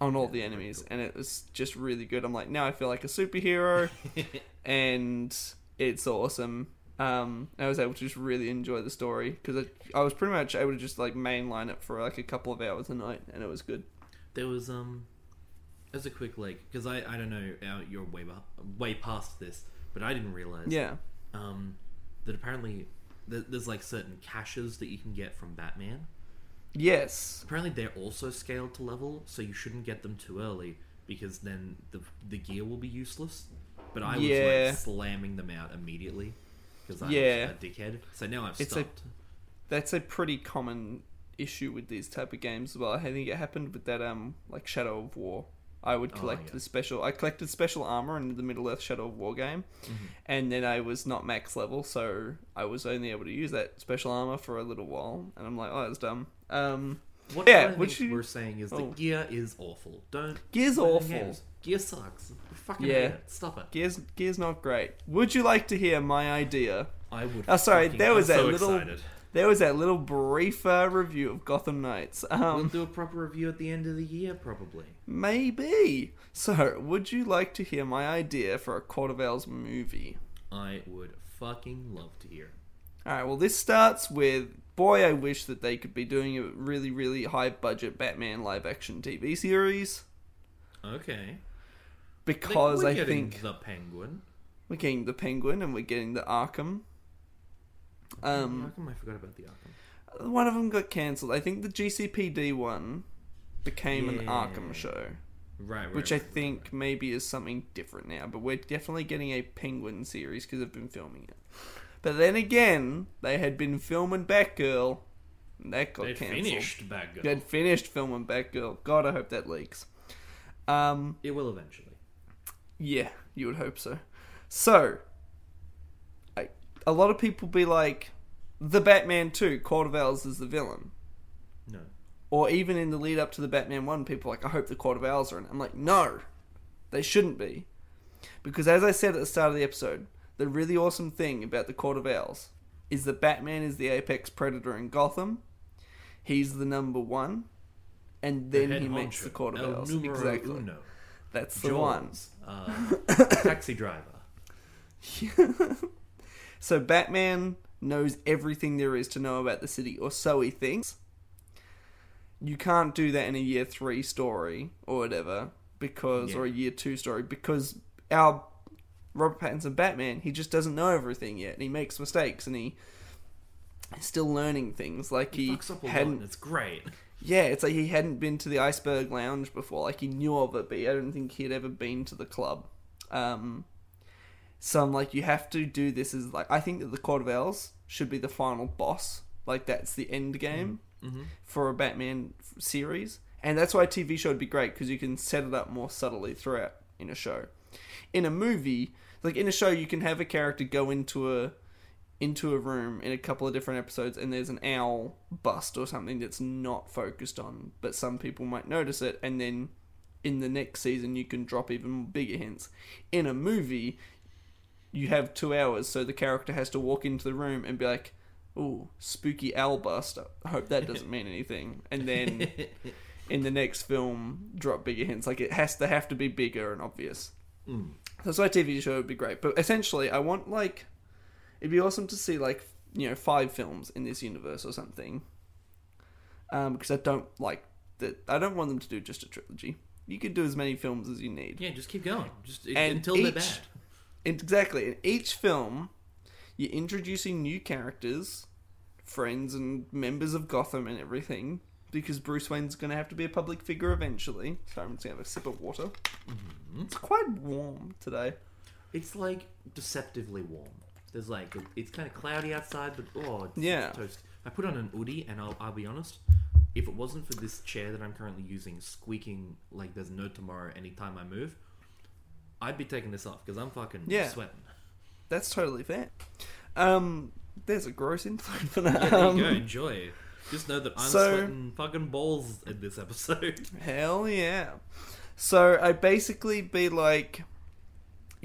on all Yeah, the enemies cool. and it was just really good i'm like now i feel like a superhero and it's awesome. Um, I was able to just really enjoy the story because I, I was pretty much able to just like mainline it for like a couple of hours a night, and it was good. There was um, as a quick like, because I I don't know, you're way way past this, but I didn't realize Yeah, um that apparently th- there's like certain caches that you can get from Batman. yes, Apparently they're also scaled to level, so you shouldn't get them too early because then the the gear will be useless. But I was Yeah. like slamming them out immediately because I Yeah. a dickhead. So now I've It's a- stopped. that's a pretty common issue with these type of games as well. I think it happened with that um like Shadow of War. I would Oh, collect yeah. the special. I collected special armor in the Middle Earth Shadow of War game, Mm-hmm. and then I was not max level, so I was only able to use that special armor for a little while. And I'm like, oh, that's dumb. Um, What Yeah, think you- we're saying is Oh. that gear is awful. Don't Gear's awful. games. Gear sucks. Fucking Yeah. hate it. Stop it. Gears, Gears not great. Would you like to hear my idea? I would. Oh, sorry, fucking- there was I'm that so little- Excited. There was that little brief uh, review of Gotham Knights. We'll Um, do a proper review at the end of the year, probably. maybe. So, would you like to hear my idea for a Court of Owls movie? I would fucking love to hear. Alright, well, this starts with boy, I wish that they could be doing a really, really high budget Batman live action TV series. Okay. Because We're I getting think the penguin. we're getting the Penguin and we're getting the Arkham. Um, come I forgot about the Arkham? one of them got cancelled. I think the GCPD one became an Yeah. Arkham show, Right, right. which I right, right, think right. maybe is something different now. But we're definitely getting a Penguin series because they've been filming it. But then again, they had been filming Batgirl, and that got They cancelled. finished Batgirl. They had finished filming Batgirl. God, I hope that leaks. Um, It will eventually. Yeah, you would hope so. So, I, a lot of people be like, the Batman 2, Court of Owls is the villain. No. Or even in the lead up to the Batman 1, people are like, I hope the Court of Owls are in it. I'm like, no, they shouldn't be. Because as I said at the start of the episode, the really awesome thing about the Court of Owls is that Batman is the apex predator in Gotham. He's the number one. And then head he makes the Court of El Owls. numero Exactly. uno. That's the one. Jaws. Uh, taxi driver. So Batman knows everything there is to know about the city, or so he thinks. You can't do that in a year three story or whatever, because Yeah. or a year two story, because our Robert Pattinson Batman, he just doesn't know everything yet, and he makes mistakes, and he is still learning things. Like He fucks up a lot, hadn't, and it's great. Yeah, it's like he hadn't been to the Iceberg Lounge before. Like he knew of it, but I don't think he had ever been to the club. Um, so I'm like, you have to do this as like I think that the Court of Owls should be the final boss. Like that's the end game Mm-hmm. for a Batman series, and that's why a TV show would be great because you can set it up more subtly throughout in a show. In a movie, like in a show, you can have a character go into a into a room in a couple of different episodes and there's an owl bust or something that's not focused on but some people might notice it and then in the next season you can drop even bigger hints. In a movie you have two hours so the character has to walk into the room and be like ooh spooky owl bust. I hope that doesn't mean anything. And then in the next film drop bigger hints. Like it has to have to be bigger and obvious. Mm. that's why a TV show would be great. But essentially, I want like it'd be awesome to see like you know five films in this universe or something. Um, because I don't like that. I don't want them to do just a trilogy. You could do as many films as you need. Yeah, just keep going. Just And until they're each- bad. Exactly. In each film, you're introducing new characters, friends, and members of Gotham and everything. Because Bruce Wayne's going to have to be a public figure eventually. Sorry, I'm just going to have a sip of water. Mm-hmm. It's quite warm today. It's like deceptively warm. There's like it's kind of cloudy outside, but oh, it's, Yeah. it's toast. I put on an hoodie, and I'll, I'll be honest. If it wasn't for this chair that I'm currently using, squeaking like there's no tomorrow anytime I move, I'd be taking this off because I'm fucking Yeah. sweating. That's totally fair. Um, there's a gross interlude for that. Yeah, there Um, you go. Enjoy. Just know that I'm so- sweating fucking balls in this episode. Hell yeah. So I basically be like,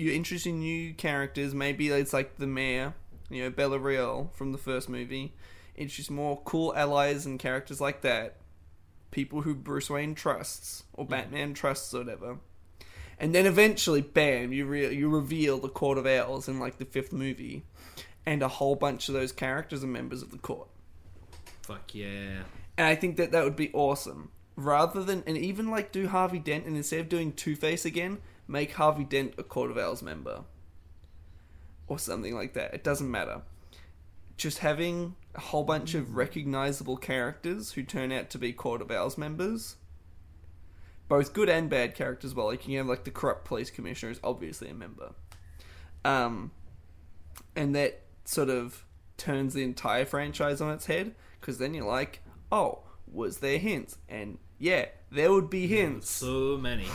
you're introducing new characters. Maybe it's like the mayor, you know, Bella Real from the first movie. Introduce more cool allies and characters like that. People who Bruce Wayne trusts or Batman trusts or whatever. and then eventually, bam, you re- you reveal the Court of Owls in like the fifth movie, and a whole bunch of those characters are members of the court. Fuck yeah. And I think that that would be awesome. Rather than and even like do Harvey Dent, and instead of doing Two Face again, make Harvey Dent a Court of Owls member, or something like that. It doesn't matter. Just having a whole bunch of recognizable characters who turn out to be Court of Owls members, both good and bad characters. Well, like you have like the corrupt police commissioner is obviously a member, um, and that sort of turns the entire franchise on its head because then you're like, oh, was there hints? And yeah, there would be hints. So many.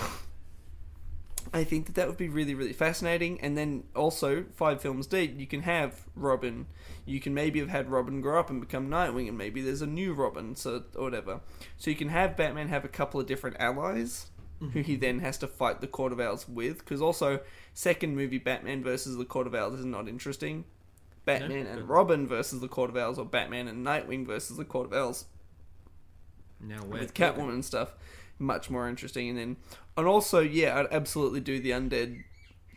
I think that that would be really, really fascinating. And then also, five films deep, you can have Robin. You can maybe have had Robin grow up and become Nightwing, and maybe there's a new Robin, so or whatever. So you can have Batman have a couple of different allies who he then has to fight the Court of Owls with. Because also, second movie Batman versus the Court of Owls is not interesting. Batman and good. Robin versus the Court of Owls, or Batman and Nightwing versus the Court of Owls Now with Catwoman and stuff, much more interesting. And then, and also, yeah, I'd absolutely do the undead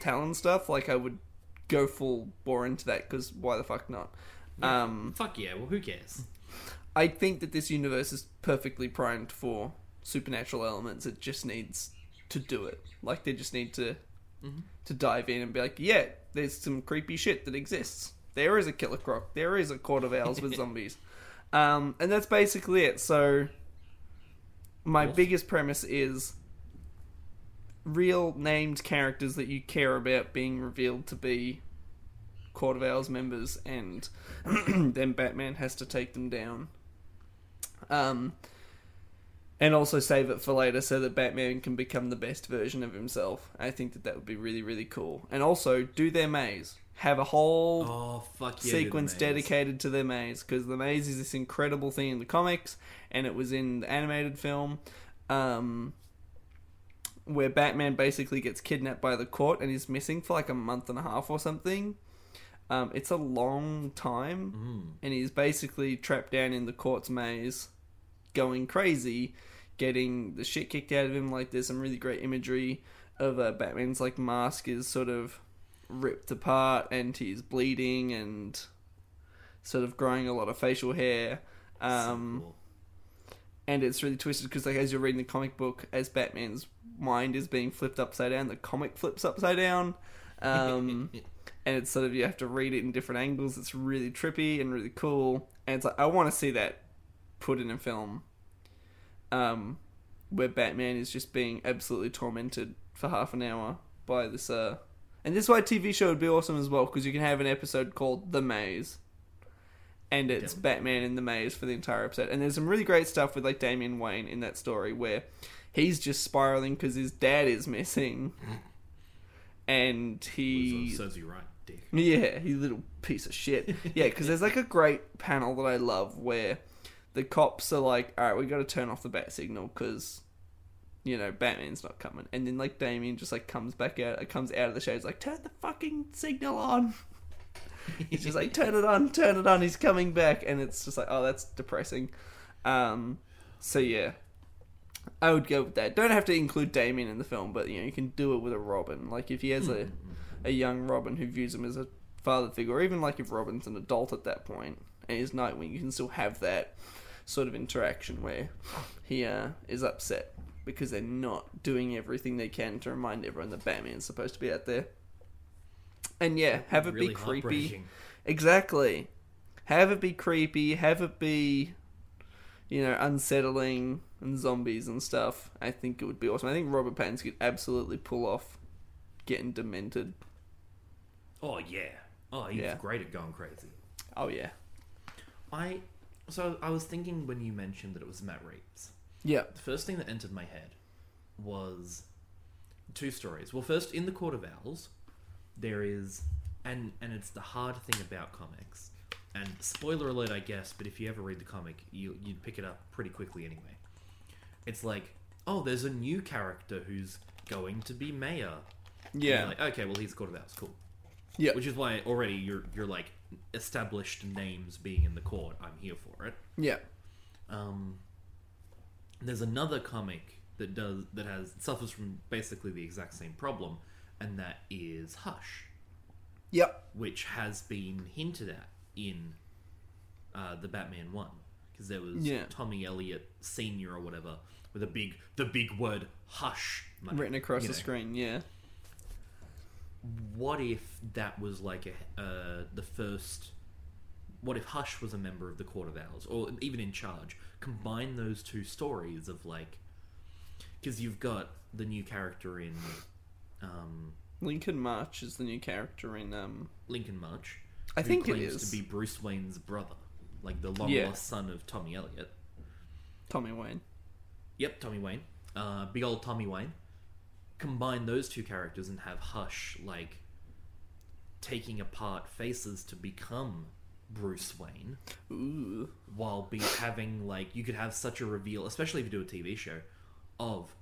Talon stuff. Like, I would go full bore into that because why the fuck not? Um, Fuck yeah. Well, who cares? I think that this universe is perfectly primed for supernatural elements. It just needs to do it. Like, they just need to to dive in and be like, yeah, there's some creepy shit that exists. There is a killer croc. There is a court of owls with zombies. Um, and that's basically it. So, my Awesome. biggest premise is real named characters that you care about being revealed to be Court of Owls members, and then Batman has to take them down. Um, and also save it for later so that Batman can become the best version of himself. I think that that would be really, really cool. And also do their maze. Have a whole Oh fuck yeah. sequence do the maze. dedicated to their maze because the maze is this incredible thing in the comics and it was in the animated film um, where batman basically gets kidnapped by the court and is missing for like a month and a half or something um, it's a long time Mm. and he's basically trapped down in the court's maze going crazy getting the shit kicked out of him like there's some really great imagery of uh, batman's like mask is sort of ripped apart and he's bleeding and sort of growing a lot of facial hair um, So cool. And it's really twisted because like as you're reading the comic book as batman's mind is being flipped upside down the comic flips upside down. Um, and it's sort of you have to read it in different angles. It's really trippy and really cool. And it's like i want to see that put in a film um, where batman is just being absolutely tormented for half an hour by this uh and this is why a tv show would be awesome as well because you can have an episode called the maze and it's Yeah. batman in the maze for the entire episode and there's some really great stuff with like damian wayne in that story where he's just spiraling because his dad is missing and he serves you right, dick. yeah, he's a little piece of shit. Yeah, because there's like a great panel that I love where the cops are like, "All right, we got to turn off the bat signal because you know Batman's not coming." And then like Damian just like comes back out, comes out of the shades like, "Turn the fucking signal on." He's just like, "Turn it on, turn it on." He's coming back, and it's just like, "Oh, that's depressing." Um, so yeah. I would go with that. Don't have to include Damian in the film, but you know you can do it with a Robin. Like if he has a a young Robin who views him as a father figure, or even like if Robin's an adult at that point and he's Nightwing, you can still have that sort of interaction where he uh, is upset because they're not doing everything they can to remind everyone that Batman's supposed to be out there. And yeah, have it really be creepy. Exactly. Have it be creepy, have it be you know, unsettling and zombies and stuff. I think it would be awesome. I think Robert Pattinson could absolutely pull off getting demented. Oh yeah. Oh, he's Yeah. great at going crazy. Oh yeah. I so I was thinking when you mentioned that it was Matt Reeves. Yeah. The first thing that entered my head was two stories. Well, first in the Court of Owls, there is and and it's the hard thing about comics. And spoiler alert, I guess, but if you ever read the comic, you you'd pick it up pretty quickly anyway. It's like, oh, there's a new character who's going to be mayor. Yeah. like, okay, well, he's of Owls. Cool. Yeah. Which is why already you're you're like established names being in the court. I'm here for it. Yeah. Um, there's another comic that does that has suffers from basically the exact same problem, and that is Hush, Yep. which has been hinted at in uh, the Batman one because there was Yeah. Tommy Elliot Senior or whatever with a big the big word Hush like, Written across the know. screen. Yeah. what if that was like a uh, the first what if hush was a member of the court of owls or even in charge combine those two stories of like because you've got the new character in um, Lincoln March is the new character in um. lincoln march I who think it claims is to be bruce wayne's brother like the long Yeah. lost son of tommy elliot Tommy Wayne. yep tommy wayne uh, big old tommy wayne combine those two characters and have hush like taking apart faces to become bruce wayne Ooh. while be having like you could have such a reveal, especially if you do a TV show, of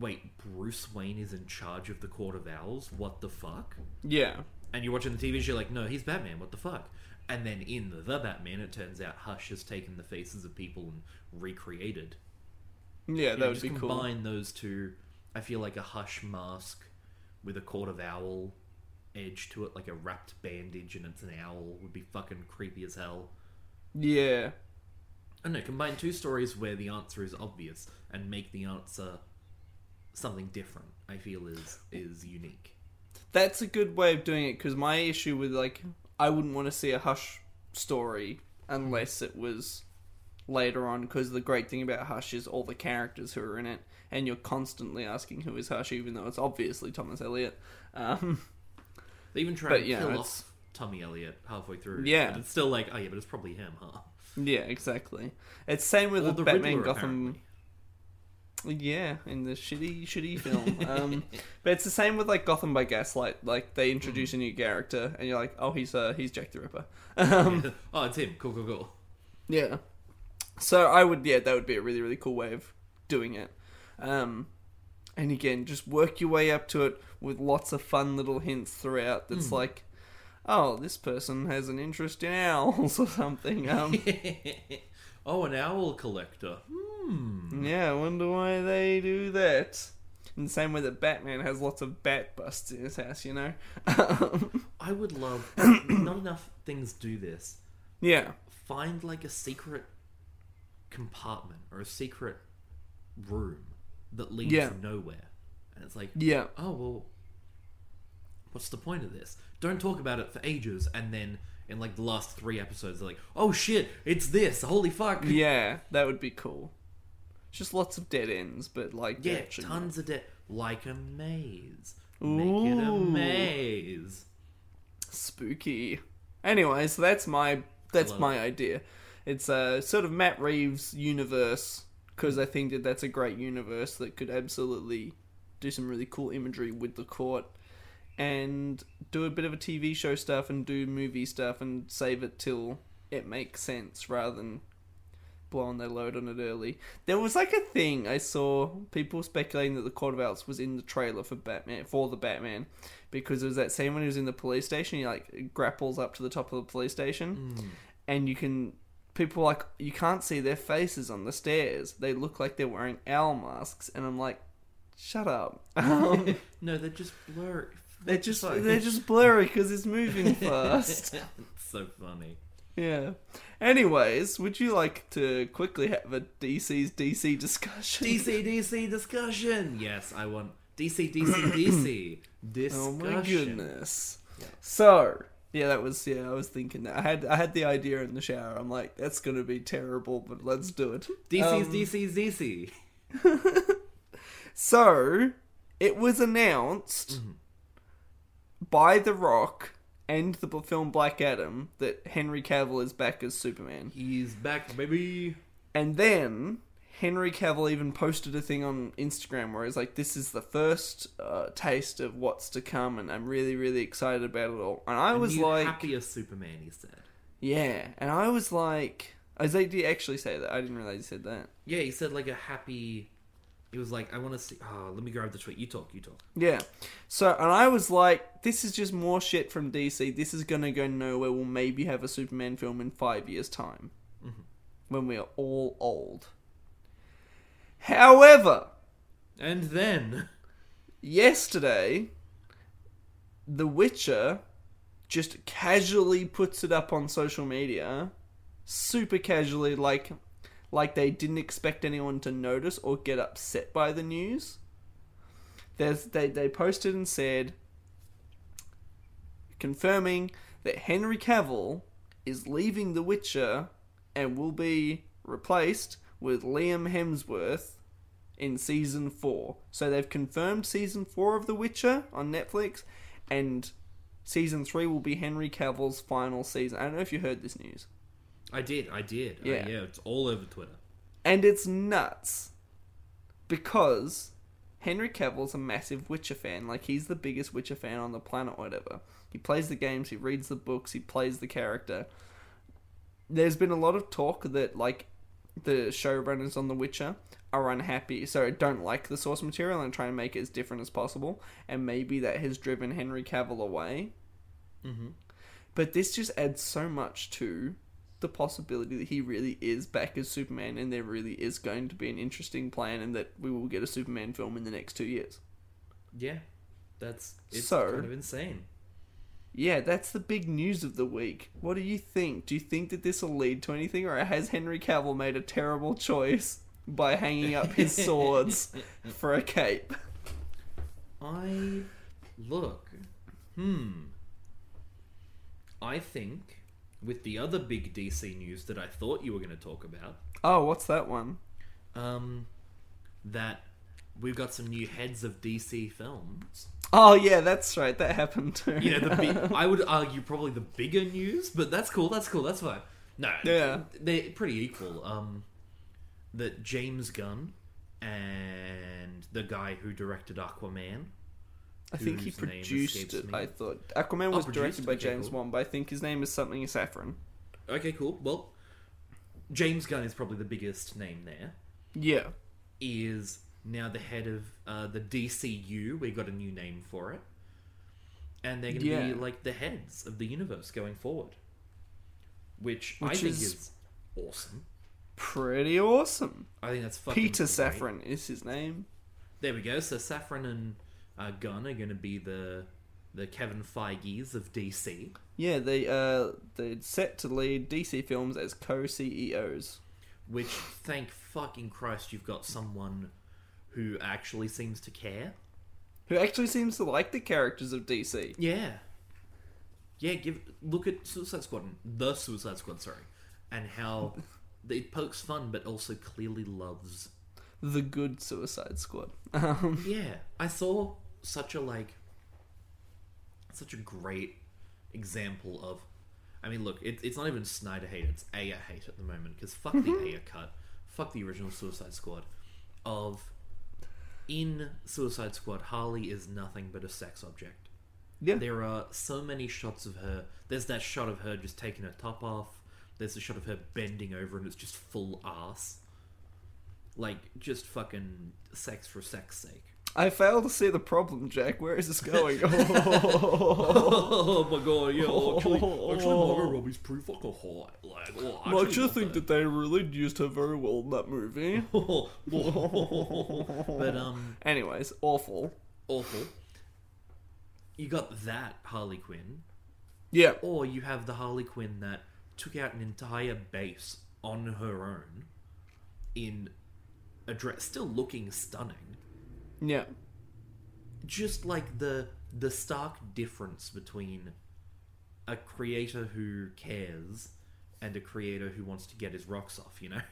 wait, Bruce Wayne is in charge of the Court of Owls. What the fuck? Yeah. And you're watching the TV show like, no, he's Batman. What the fuck? And then in the Batman, it turns out Hush has taken the faces of people and recreated. Yeah, You that know, would be cool. combine those two. I feel like a Hush mask with a Court of Owl edge to it, like a wrapped bandage, and it's an owl would be fucking creepy as hell. Yeah. I don't know, combine two stories where the answer is obvious and make the answer something different. I feel is is unique. That's a good way of doing it because my issue with like I wouldn't want to see a Hush story unless it was later on because the great thing about Hush is all the characters who are in it and you're constantly asking who is Hush even though it's obviously Thomas Elliot. Um, They even try But, to yeah, kill off Tommy Elliot halfway through. Yeah. but it's still like, oh yeah, but it's probably him, huh? yeah, exactly. It's same with Or the, Batman Riddler, Gotham. Yeah, in the shitty, shitty film. Um, but it's the same with like Gotham by Gaslight. Like they introduce a new character, and you're like, oh, he's uh, he's Jack the Ripper. Um, oh, it's him. Cool, cool, cool. Yeah. So I would, yeah, that would be a really, really cool way of doing it. Um, and again, just work your way up to it with lots of fun little hints throughout. That's like, oh, this person has an interest in owls or something. Um, oh, an owl collector. Hmm. yeah, I wonder why they do that. In the same way that Batman has lots of bat busts in his house, you know. I would love. not enough things do this. yeah, find like a secret compartment or a secret room that leads Yeah. nowhere. And it's like, yeah, oh, well, what's the point of this? Don't talk about it for ages. And then in like the last three episodes, they're like, oh shit, it's this. Holy fuck. yeah. That would be cool. Just lots of dead ends, but like Yeah, actually- tons of dead. Like a maze. Make it a Ooh. maze. spooky. Anyway, so that's my that's my idea. It's a sort of Matt Reeves universe because I think that that's a great universe that could absolutely do some really cool imagery with the court and do a bit of a TV show stuff and do movie stuff and save it till it makes sense rather than blowing their load on it early. There was like a thing I saw people speculating that the Court of Owls was in the trailer for Batman for the Batman because there was that scene when he was in the police station. He like grapples up to the top of the police station, and you can people like you can't see their faces on the stairs. They look like they're wearing owl masks, and I'm like, shut up. Um, No, they're just blurry. They're just Sorry. they're just blurry because it's moving fast. it's so funny. yeah. Anyways, would you like to quickly have a DC's DC discussion? DC DC discussion. Yes, I want DC DC DC discussion. Oh my goodness. So yeah, that was yeah. I was thinking that I had I had the idea in the shower. I'm like, that's gonna be terrible, but let's do it. DC's Um, DC's DC. So it was announced Mm-hmm. By The Rock and the film Black Adam that Henry Cavill is back as Superman, He's back, baby. and then. Henry Cavill even posted a thing on Instagram where he's like, "This is the first uh, taste of what's to come, and I'm really, really excited about it all." And I was like, happier Superman. He said. Yeah, and I was like, I was did he actually say that? I didn't realize he said that. Yeah, he said like a happy. He was like, I want to see. Oh, let me grab the tweet. You talk. You talk. Yeah. So, and I was like, this is just more shit from DC. This is gonna go nowhere. We'll maybe have a Superman film in five years' time, mm-hmm. when we are all old. However, And then, yesterday, The Witcher just casually puts it up on social media, super casually, like like they didn't expect anyone to notice or get upset by the news. There's they they posted and said confirming that Henry Cavill is leaving The Witcher and will be replaced with Liam Hemsworth in season four. So they've confirmed season four of The Witcher on Netflix, and season three will be Henry Cavill's final season. I don't know if you heard this news. I did, I did. Uh, Yeah. yeah, it's all over Twitter. And it's nuts because Henry Cavill's a massive Witcher fan. Like he's the biggest Witcher fan on the planet, whatever. He plays the games, he reads the books, he plays the character. There's been a lot of talk that like the showrunners on The Witcher are unhappy, so don't like the source material and try and make it as different as possible. And maybe that has driven Henry Cavill away. Mm-hmm. But this just adds so much to the possibility that he really is back as Superman and there really is going to be an interesting plan and that we will get a Superman film in the next two years. Yeah, that's it's So- kind of insane. Yeah, that's the big news of the week. What do you think? Do you think that this will lead to anything or has Henry Cavill made a terrible choice by hanging up his swords for a cape? I look. Hmm. I think with the other big DC news that I thought you were going to talk about, Oh, what's that one? um, that we've got some new heads of DC films. Oh, yeah, that's right. That happened too. You know, the big, I would argue probably the bigger news, but that's cool. That's cool. That's fine. No, Yeah. they're pretty equal. Um, that James Gunn and the guy who directed Aquaman. I think he produced it. me. I thought Aquaman Oh, was directed by okay, James cool. Wan, but I think his name is something Safran. Okay, cool. Well, James Gunn is probably the biggest name there. Yeah, Is now the head of uh, the DCU. We got a new name for it, and they're going to Yeah. be like the heads of the universe going forward, which, I Which think is- is... awesome. pretty awesome. I think that's Peter great. Safran is his name. There we go. So Safran and uh, Gunn are going to be the the Kevin Feige's of DC. Yeah, they uh they're set to lead DC films as co-CEOs. Which, thank fucking Christ, you've got someone who actually seems to care. Who actually seems to like the characters of DC. Yeah. Yeah, give look at Suicide Squad, the Suicide Squad, sorry, and how it pokes fun, but also clearly loves. The good Suicide Squad. Um, Yeah, I saw such a like, such a great example of. I mean, look, it, it's not even Snyder hate; it's Ayer hate at the moment because fuck the mm-hmm. Ayer cut, fuck the original Suicide Squad. Of in Suicide Squad, Harley is nothing but a sex object. yeah. There are so many shots of her. There's that shot of her just taking her top off. There's a shot of her bending over and it's just full ass. Like, just fucking sex for sex sake. I fail to see the problem, Jack. Where is this going? oh my god, yeah, actually, actually Margot Robbie's pretty fucking hot. Like, oh, I I actually just love think that they really used her very well in that movie. but, um, Anyways, awful. awful. You got that Harley Quinn, Yeah. Or you have the Harley Quinn that took out an entire base on her own in a dress, still looking stunning. Yeah. Just like the the stark difference between a creator who cares and a creator who wants to get his rocks off, you know?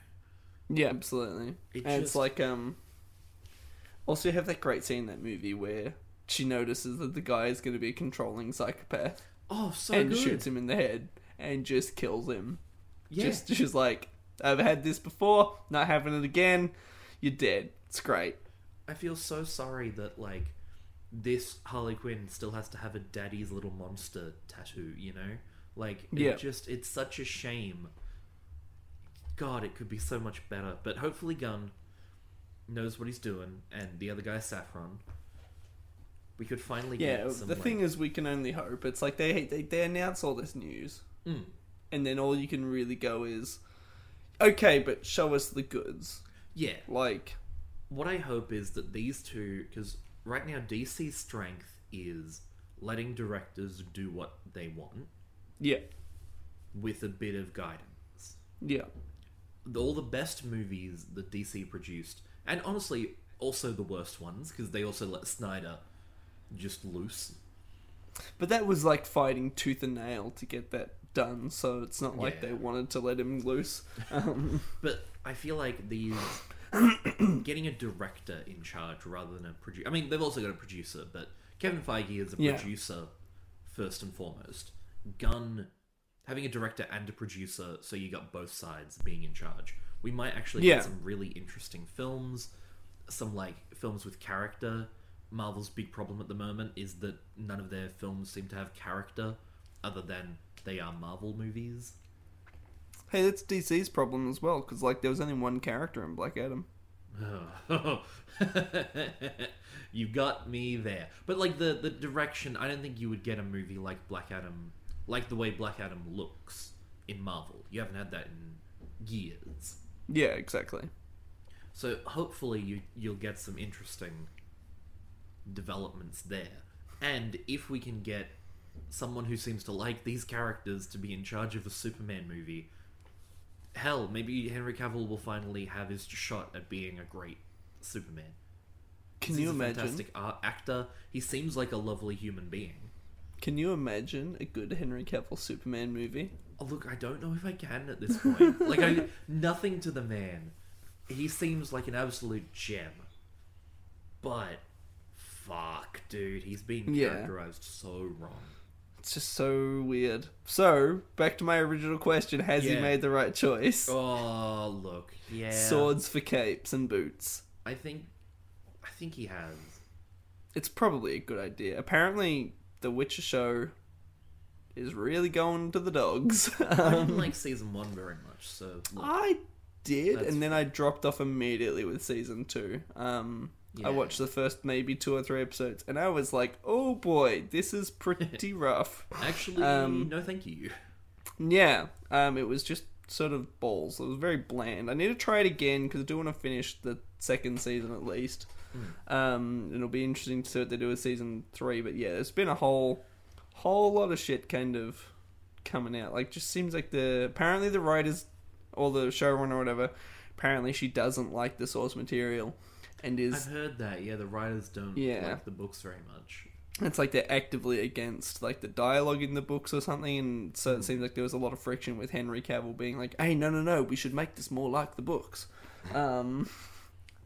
Yeah, absolutely. It and it's like um also you have that great scene in that movie where she notices that the guy is going to be a controlling psychopath Oh, so and good. shoots him in the head and just kills him. Yeah. Just just like I've had this before, not having it again. You're dead. It's great. I feel so sorry that like this Harley Quinn still has to have a daddy's little monster tattoo, you know? Like it Yeah. just it's such a shame. God, it could be so much better. But hopefully Gunn knows what he's doing and the other guy Safran. We could finally Yeah, get some the like, thing is we can only hope. It's like they they they announce all this news Mm. and then all you can really go is okay, but show us the goods. Yeah. Like what I hope is that these two, because right now DC's strength is letting directors do what they want Yeah. with a bit of guidance. Yeah. All the best movies that DC produced, and honestly, also the worst ones, because they also let Snyder just loose. But that was like fighting tooth and nail to get that done, so it's not like Yeah. they wanted to let him loose. Um, But I feel like these getting a director in charge rather than a producer. I mean, they've also got a producer, but Kevin Feige is a Yeah. producer first and foremost. Gunn having a director and a producer, so you got both sides being in charge. We might actually Yeah. get some really interesting films, some like films with character. Marvel's big problem at the moment is that none of their films seem to have character other than they are Marvel movies. Hey, that's DC's problem as well, because like there was only one character in Black Adam. you got me there. But like the the direction, I don't think you would get a movie like Black Adam, like the way Black Adam looks in Marvel. You haven't had that in years. Yeah, exactly. So hopefully you you'll get some interesting developments there. And if we can get someone who seems to like these characters to be in charge of a Superman movie, hell, maybe Henry Cavill will finally have his shot at being a great Superman. Can He's you a imagine? fantastic art actor. He seems like a lovely human being. Can you imagine a good Henry Cavill Superman movie? Oh, look, I don't know if I can at this point. like, I, nothing to the man. He seems like an absolute gem. But, fuck, dude, he's been Yeah. characterized so wrong. It's just so weird. So, back to my original question: Has he made the right choice? Oh, look, yeah. Swords for capes and boots. I think, I think he has. It's probably a good idea. Apparently, the Witcher show is really going to the dogs. I Um, didn't like season one very much, so look, I did, and then I dropped off immediately with season two. Um, I watched the first maybe two or three episodes, and I was like, "Oh boy, this is pretty rough." actually, um, no, thank you. Yeah, um, it was just sort of balls. It was very bland. I need to try it again because I do want to finish the second season at least. Um, it'll be interesting to see what they do with season three. But yeah, there's been a whole, whole lot of shit kind of coming out. Like, just seems like the apparently the writers or the showrunner or whatever. Apparently, she doesn't like the source material, and is I've heard that. Yeah, the writers don't Yeah. like the books very much. it's like they're actively against like the dialogue in the books or something and so it seems like there was a lot of friction with henry cavill being like hey no no no we should make this more like the books um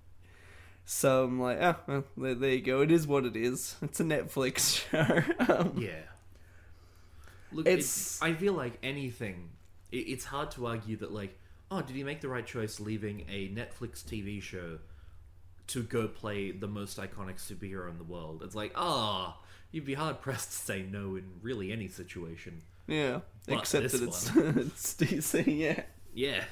so i'm like oh well there, there you go it is what it is it's a netflix show um, Yeah. Look, It's- it's. I feel like anything. It, it's hard to argue that, like, oh, did he make the right choice leaving a Netflix TV show to go play the most iconic superhero in the world? It's like, ah, you'd be hard pressed to say no in really any situation. yeah But except that it's it's dc yeah Yeah.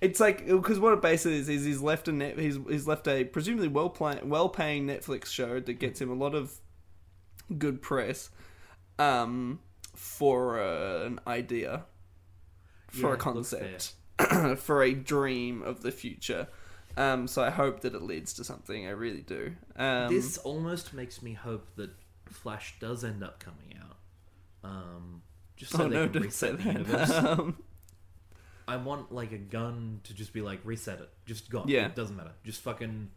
It's like because what it basically is is he's left a net he's he's left a presumably well play, well paying Netflix show that gets him a lot of good press, um, for uh, an idea, for Yeah, a concept, for a dream of the future. Um, so I hope that it leads to something. I really do. Um, this almost makes me hope that Flash does end up coming out. Um, just so oh they no, can reset the universe. Um, I want like a Gunn to just be like reset it, just gone. Yeah. it doesn't matter. Just fucking.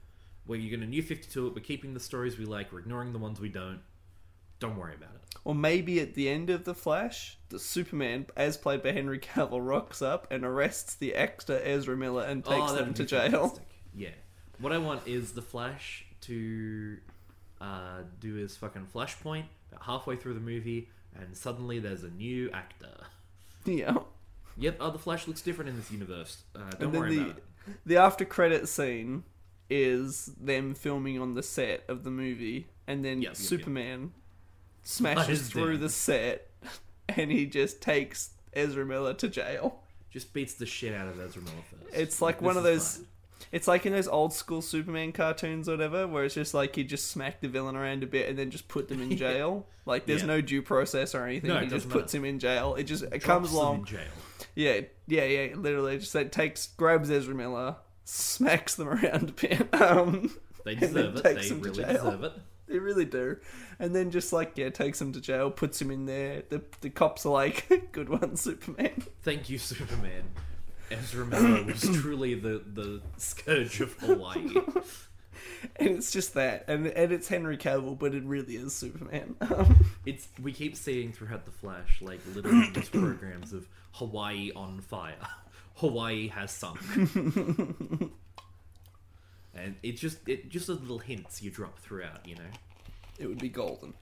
We're gonna new Fifty Two. We're keeping the stories we like. We're ignoring the ones we don't. Don't worry about it. Or maybe at the end of The Flash, the Superman, as played by Henry Cavill, rocks up and arrests the actor Ezra Miller and takes oh, them to jail. fantastic. Yeah. What I want is the Flash to uh, do his fucking Flashpoint about halfway through the movie, and suddenly there's a new actor. Yeah. Yep. Oh, the Flash looks different in this universe. Uh, don't and then worry the about it. the after credit scene is them filming on the set of the movie, and then Yep, yep, yep. Superman smashes through down. the set, and he just takes Ezra Miller to jail. Just beats the shit out of Ezra Miller first. It's like This one of those. fine. It's like in those old school Superman cartoons or whatever, where it's just like he just smacked the villain around a bit and then just put them in jail. Like there's Yeah. no due process or anything. No, he it just puts him in jail. It just it Drops comes along. Yeah, yeah, yeah. Literally, just like takes, grabs Ezra Miller, smacks them around a bit. Um, They deserve it. They really deserve it. they really do. And then just like yeah, takes him to jail, puts him in there. The the cops are like, "Good one, Superman." Thank you, Superman. Ezra Miller was truly the, the scourge of Hawaii. And it's just that, and and it's Henry Cavill, but it really is Superman. It's we keep seeing throughout the Flash like little news programs of Hawaii on fire. Hawaii has sunk. and it just it just the little hints you drop throughout, you know. it would be golden.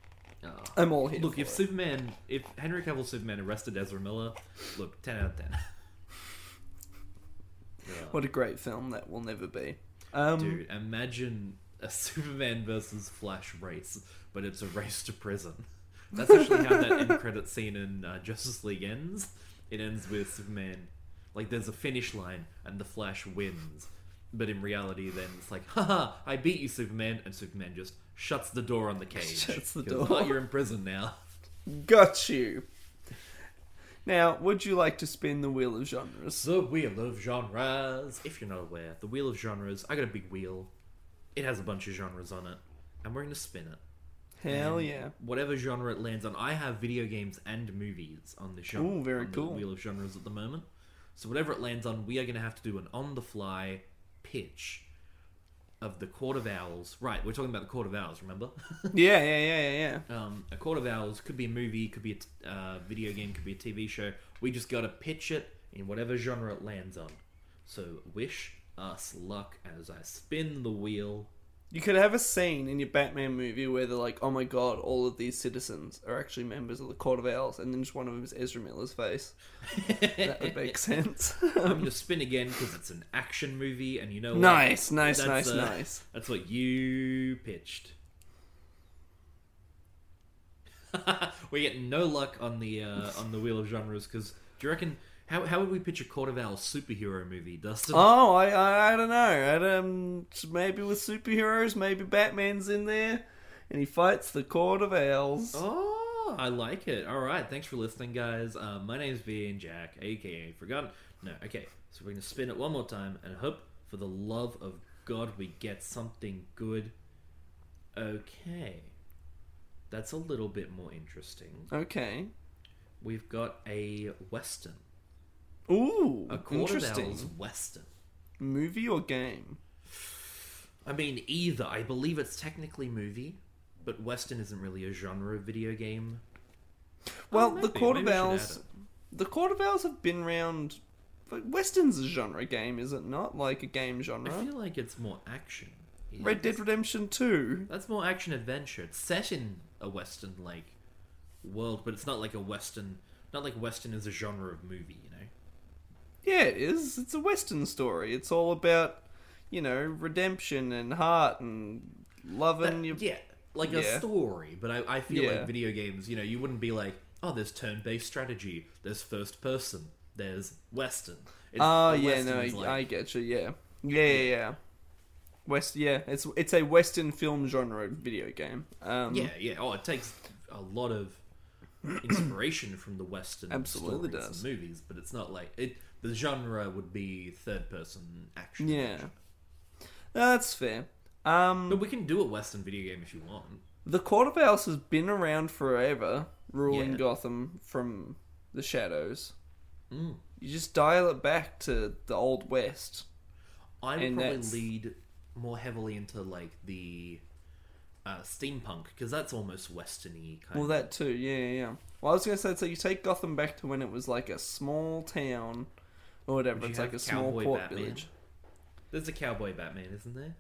Uh, I'm all here. look, if it. Superman, if Henry Cavill Superman arrested Ezra Miller, look, ten out of ten. Yeah. what a great film that will never be. Um, Dude, imagine a Superman versus Flash race, but it's a race to prison. That's actually how that end credit scene in uh, Justice League ends. It ends with Superman, like there's a finish line and the Flash wins, but in reality, then it's like, haha, I beat you, Superman, and Superman just shuts the door on the cage. Shuts the door. "Oh, you're in prison now. Got you. Now, would you like to spin the wheel of genres? The Wheel of Genres. If you're not aware, the Wheel of Genres. I got a big wheel. It has a bunch of genres on it, and we're gonna spin it. Hell And yeah. Whatever genre it lands on. I have video games and movies on the genre. Ooh, very cool. Wheel of genres at the moment. So whatever it lands on, we are going to have to do an on-the-fly pitch of the Court of Owls. Right, we're talking about the Court of Owls. Remember? Yeah, yeah, yeah, yeah, yeah. um, a Court of Owls could be a movie, could be a t- uh, video game, could be a TV show. We just got to pitch it in whatever genre it lands on. So wish us luck as I spin the wheel. You could have a scene in your Batman movie where they're like, "Oh my god, all of these citizens are actually members of the Court of Owls," and then just one of them is Ezra Miller's face. That would make sense. I'm gonna spin again because it's an action movie, and you know what? nice, nice, That's, nice, uh, nice. That's what you pitched. we get no luck on the uh, on the wheel of genres because do you reckon how how would we pitch a Court of Owls superhero movie, Dustin? Oh, I, I, I don't know. I, um, maybe with superheroes, maybe Batman's in there, and he fights the Court of Owls. Oh, I like it. All right, thanks for listening, guys. Um, my name's and Jack, aka Forgotten. No, okay. So we're gonna spin it one more time and hope for the love of God we get something good. Okay, that's a little bit more interesting. Okay. We've got a western, Ooh, a Court of interesting. Owls western. Movie or game? I mean, either. I believe it's technically movie, but western isn't really a genre of video game. Well, Oh, the maybe. Court Maybe of we should Owls. add The Court of Owls have been around. But Western's a genre game, is it not? Like a game genre. I feel like it's more action. Red Dead Redemption Two. That's more action adventure. It's set in a western like world, but it's not like a western. Not like western is a genre of movie, you know. Yeah, it is. It's a Western story. It's all about, you know, redemption and heart and loving That- your. yeah, like Yeah. a story. But I, I feel Yeah. like video games, you know, you wouldn't be like, oh, there's turn-based strategy, there's first person, there's western. It's, Oh yeah, no, is I get you. Yeah, yeah, yeah, yeah. West, yeah, it's it's a Western film genre video game. Um, Yeah, yeah. Oh, it takes a lot of inspiration from the Western Absolutely does. movies, but it's not like it. The genre would be third-person action. yeah, adventure. that's fair. Um, but we can do a Western video game if you want. The Court of Owls has been around forever, ruling Yeah. Gotham from the shadows. Mm. You just dial it back to the Old West. I would And probably that's- lead more heavily into like the uh, steampunk because that's almost westerny kind. Well, of. that too, yeah, yeah, yeah. Well, I was going to say, so you take Gotham back to when it was like a small town or whatever. It's like a small Cowboy port Batman? village. There's a cowboy Batman, isn't there?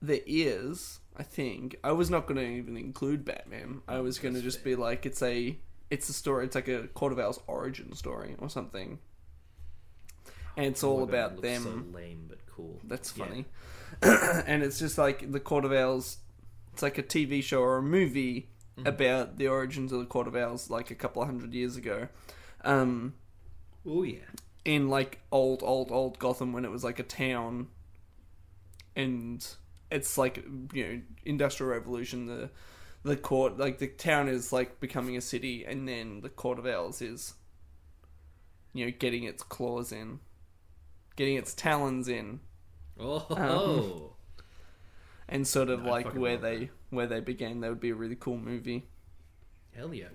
There is, I think. I was not going to even include Batman. I was going to That's just fair. be like, it's a, it's a story. It's like a Court of Owls origin story or something. And it's all Cowboy Batman about looks them. So lame but cool. That's Yeah. funny. and it's just like the Court of Owls. It's like a TV show or a movie Mm-hmm. about the origins of the Court of Owls, like a couple of hundred years ago, um, Oh yeah. In like old, old, old Gotham when it was like a town, and it's like you know industrial revolution. The the court, like the town, is like becoming a city, and then the Court of Owls is, you know, getting its claws in. getting its talons in, Oh, um, and sort of No, like where they where they began. That would be a really cool movie. hell yeah,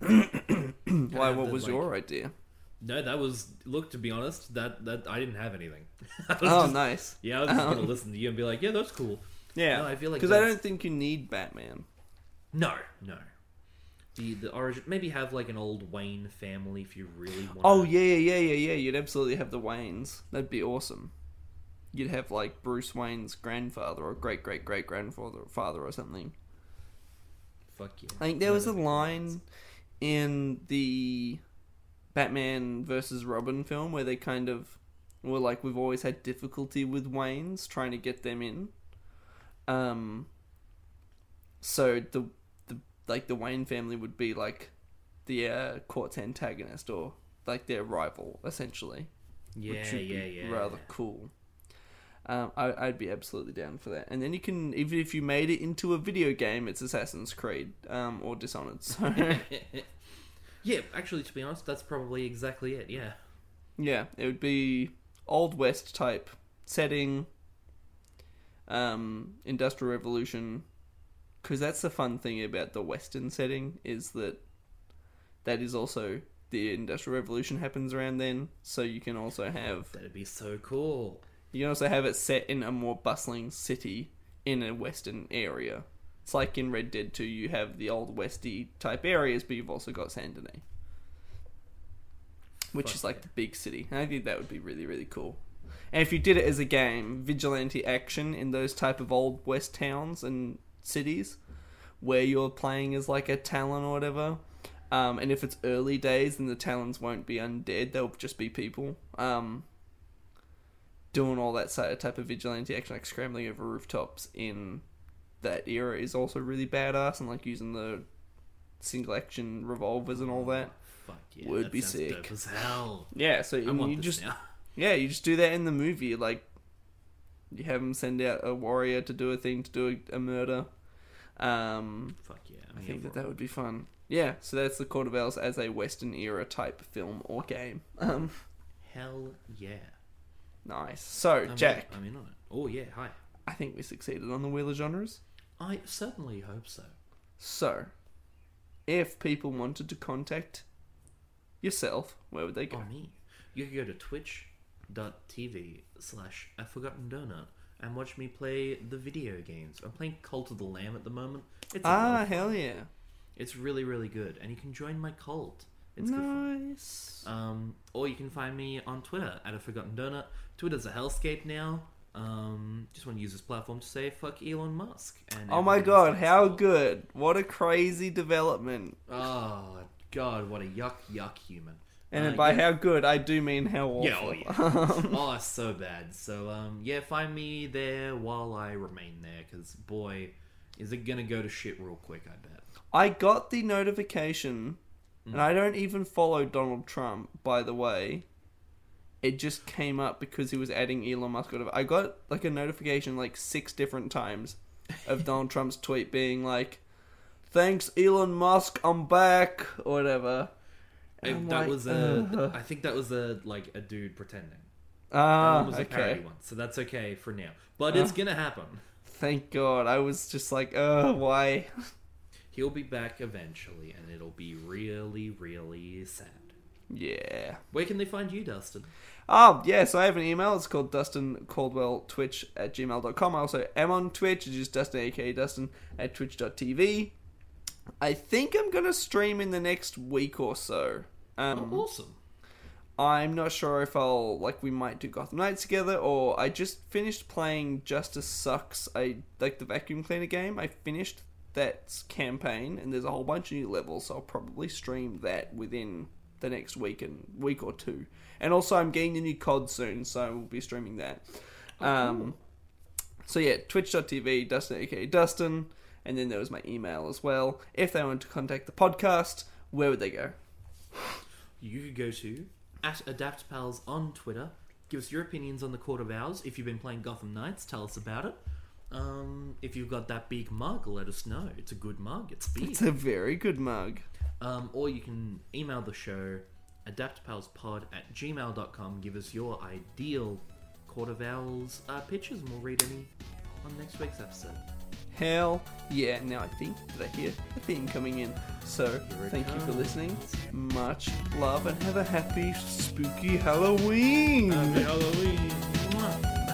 good. Why? What was like- your idea? No, that was look. To be honest, that that I didn't have anything. Oh, just- nice. Yeah, I was just Um, gonna listen to you and be like, yeah, that's cool. Yeah, No, I feel like because I don't think you need Batman. No, no. The the origin maybe have like an old Wayne family if you really want. Oh yeah, yeah, yeah, yeah, yeah. You'd absolutely have the Waynes. That'd be awesome. You'd have like Bruce Wayne's grandfather or great great great grandfather father or something. fuck yeah. I think there No, was a line in the Batman versus Robin film where they kind of were like, we've always had difficulty with Waynes trying to get them in. Um. So the the like the Wayne family would be like the uh, court's antagonist or like their rival essentially, Yeah, which would yeah, be yeah. rather cool. Um, I, I'd be absolutely down for that. And then you can, even if you made it into a video game, it's Assassin's Creed um, or Dishonored. So yeah, actually, to be honest, that's probably exactly it. Yeah. yeah, it would be old west type setting, um, industrial revolution. Because that's the fun thing about the western setting is that that is also the industrial revolution happens around then. So you can also have That'd be so cool. You can also have it set in a more bustling city in a western area. It's like in Red Dead 2, you have the old westy type areas, but you've also got Saint Denis, which Fuck is like yeah. the big city. And I think that would be really, really cool. And if you did it as a game, vigilante action in those type of old west towns and cities, where you're playing as like a Talon or whatever. Um, and if it's early days, then the Talons won't be undead; they'll just be people. Um, doing all that sort of type of vigilante action, like scrambling over rooftops in that era, is also really badass, and like using the single action revolvers and all that. Fuck yeah. Would that be sick. dope as hell. Yeah, so you just now. yeah, you just do that in the movie. Like you have them send out a warrior to do a thing to do a, a murder. Um, Fuck yeah. I'm I think that that would be fun. Yeah, so that's the Court of Owls as a Western era type film or game. Um, Hell yeah. nice. So I'm in- Jack, I'm in on it. Oh yeah. Hi. I think we succeeded on the Wheel of Genres. I certainly hope so. So, if people wanted to contact yourself, where would they go? Oh me. You could go to twitch.tv slash a forgotten donut and watch me play the video games. I'm playing Cult of the Lamb at the moment. It's ah, hell yeah! It's really, really good. And you can join my cult. It's good nice. Um, or you can find me on Twitter at a forgotten donut. Twitter's a hellscape now. Um, just want to use this platform to say fuck Elon Musk. And oh my god, how good! What a crazy development! Oh god, what a yuck yuck human. And Uh, by yeah. how good, I do mean how awful. Yeah, oh yeah. oh, so bad. So, um, yeah, find me there while I remain there, because boy, is it gonna go to shit real quick. I bet. I got the notification, Mm. and I don't even follow Donald Trump, by the way. It just came up because he was adding Elon Musk. whatever. I got like a notification like six different times of Donald Trump's tweet being like, "Thanks, Elon Musk, I'm back," or whatever. And that like, was a. "Ugh." I think that was a like a dude pretending. That Ah, one was a parody okay. one, so that's okay for now. But Ah. it's gonna happen. Thank God. I was just like, "Uh, why?" He'll be back eventually, and it'll be really, really sad. Yeah. Where can they find you, Dustin? Oh, yeah, so I have an email. It's called Dustin Caldwell Twitch at gmail.com. I also am on Twitch. It's just Dustin, aka Dustin, at twitch.tv. I think I'm going to stream in the next week or so. Um, oh, awesome. I'm not sure if I'll, like, we might do Gotham Knights together, or I just finished playing Justice Sucks, I like the vacuum cleaner game. I finished that campaign, and there's a whole bunch of new levels, so I'll probably stream that within the next week and week or two. And also, I'm getting a new COD soon, so we'll be streaming that. Um, so yeah, twitch.tv, Dustin, aka Dustin, and then there was my email as well. If they want to contact the podcast, where would they go? You could go to at AdaptPals on Twitter. Give us your opinions on the Court of Owls. If you've been playing Gotham Knights, tell us about it. Um, if you've got that big mug, let us know. It's a good mug. It's big. It's a very good mug. Um, or you can email the show adaptpalspod at gmail.com. Give us your ideal of Owls uh, pictures, and we'll read any on next week's episode. Hell yeah. Now I think that I hear a theme coming in. So thank you for listening. Much love and have a happy spooky Halloween. Happy Halloween!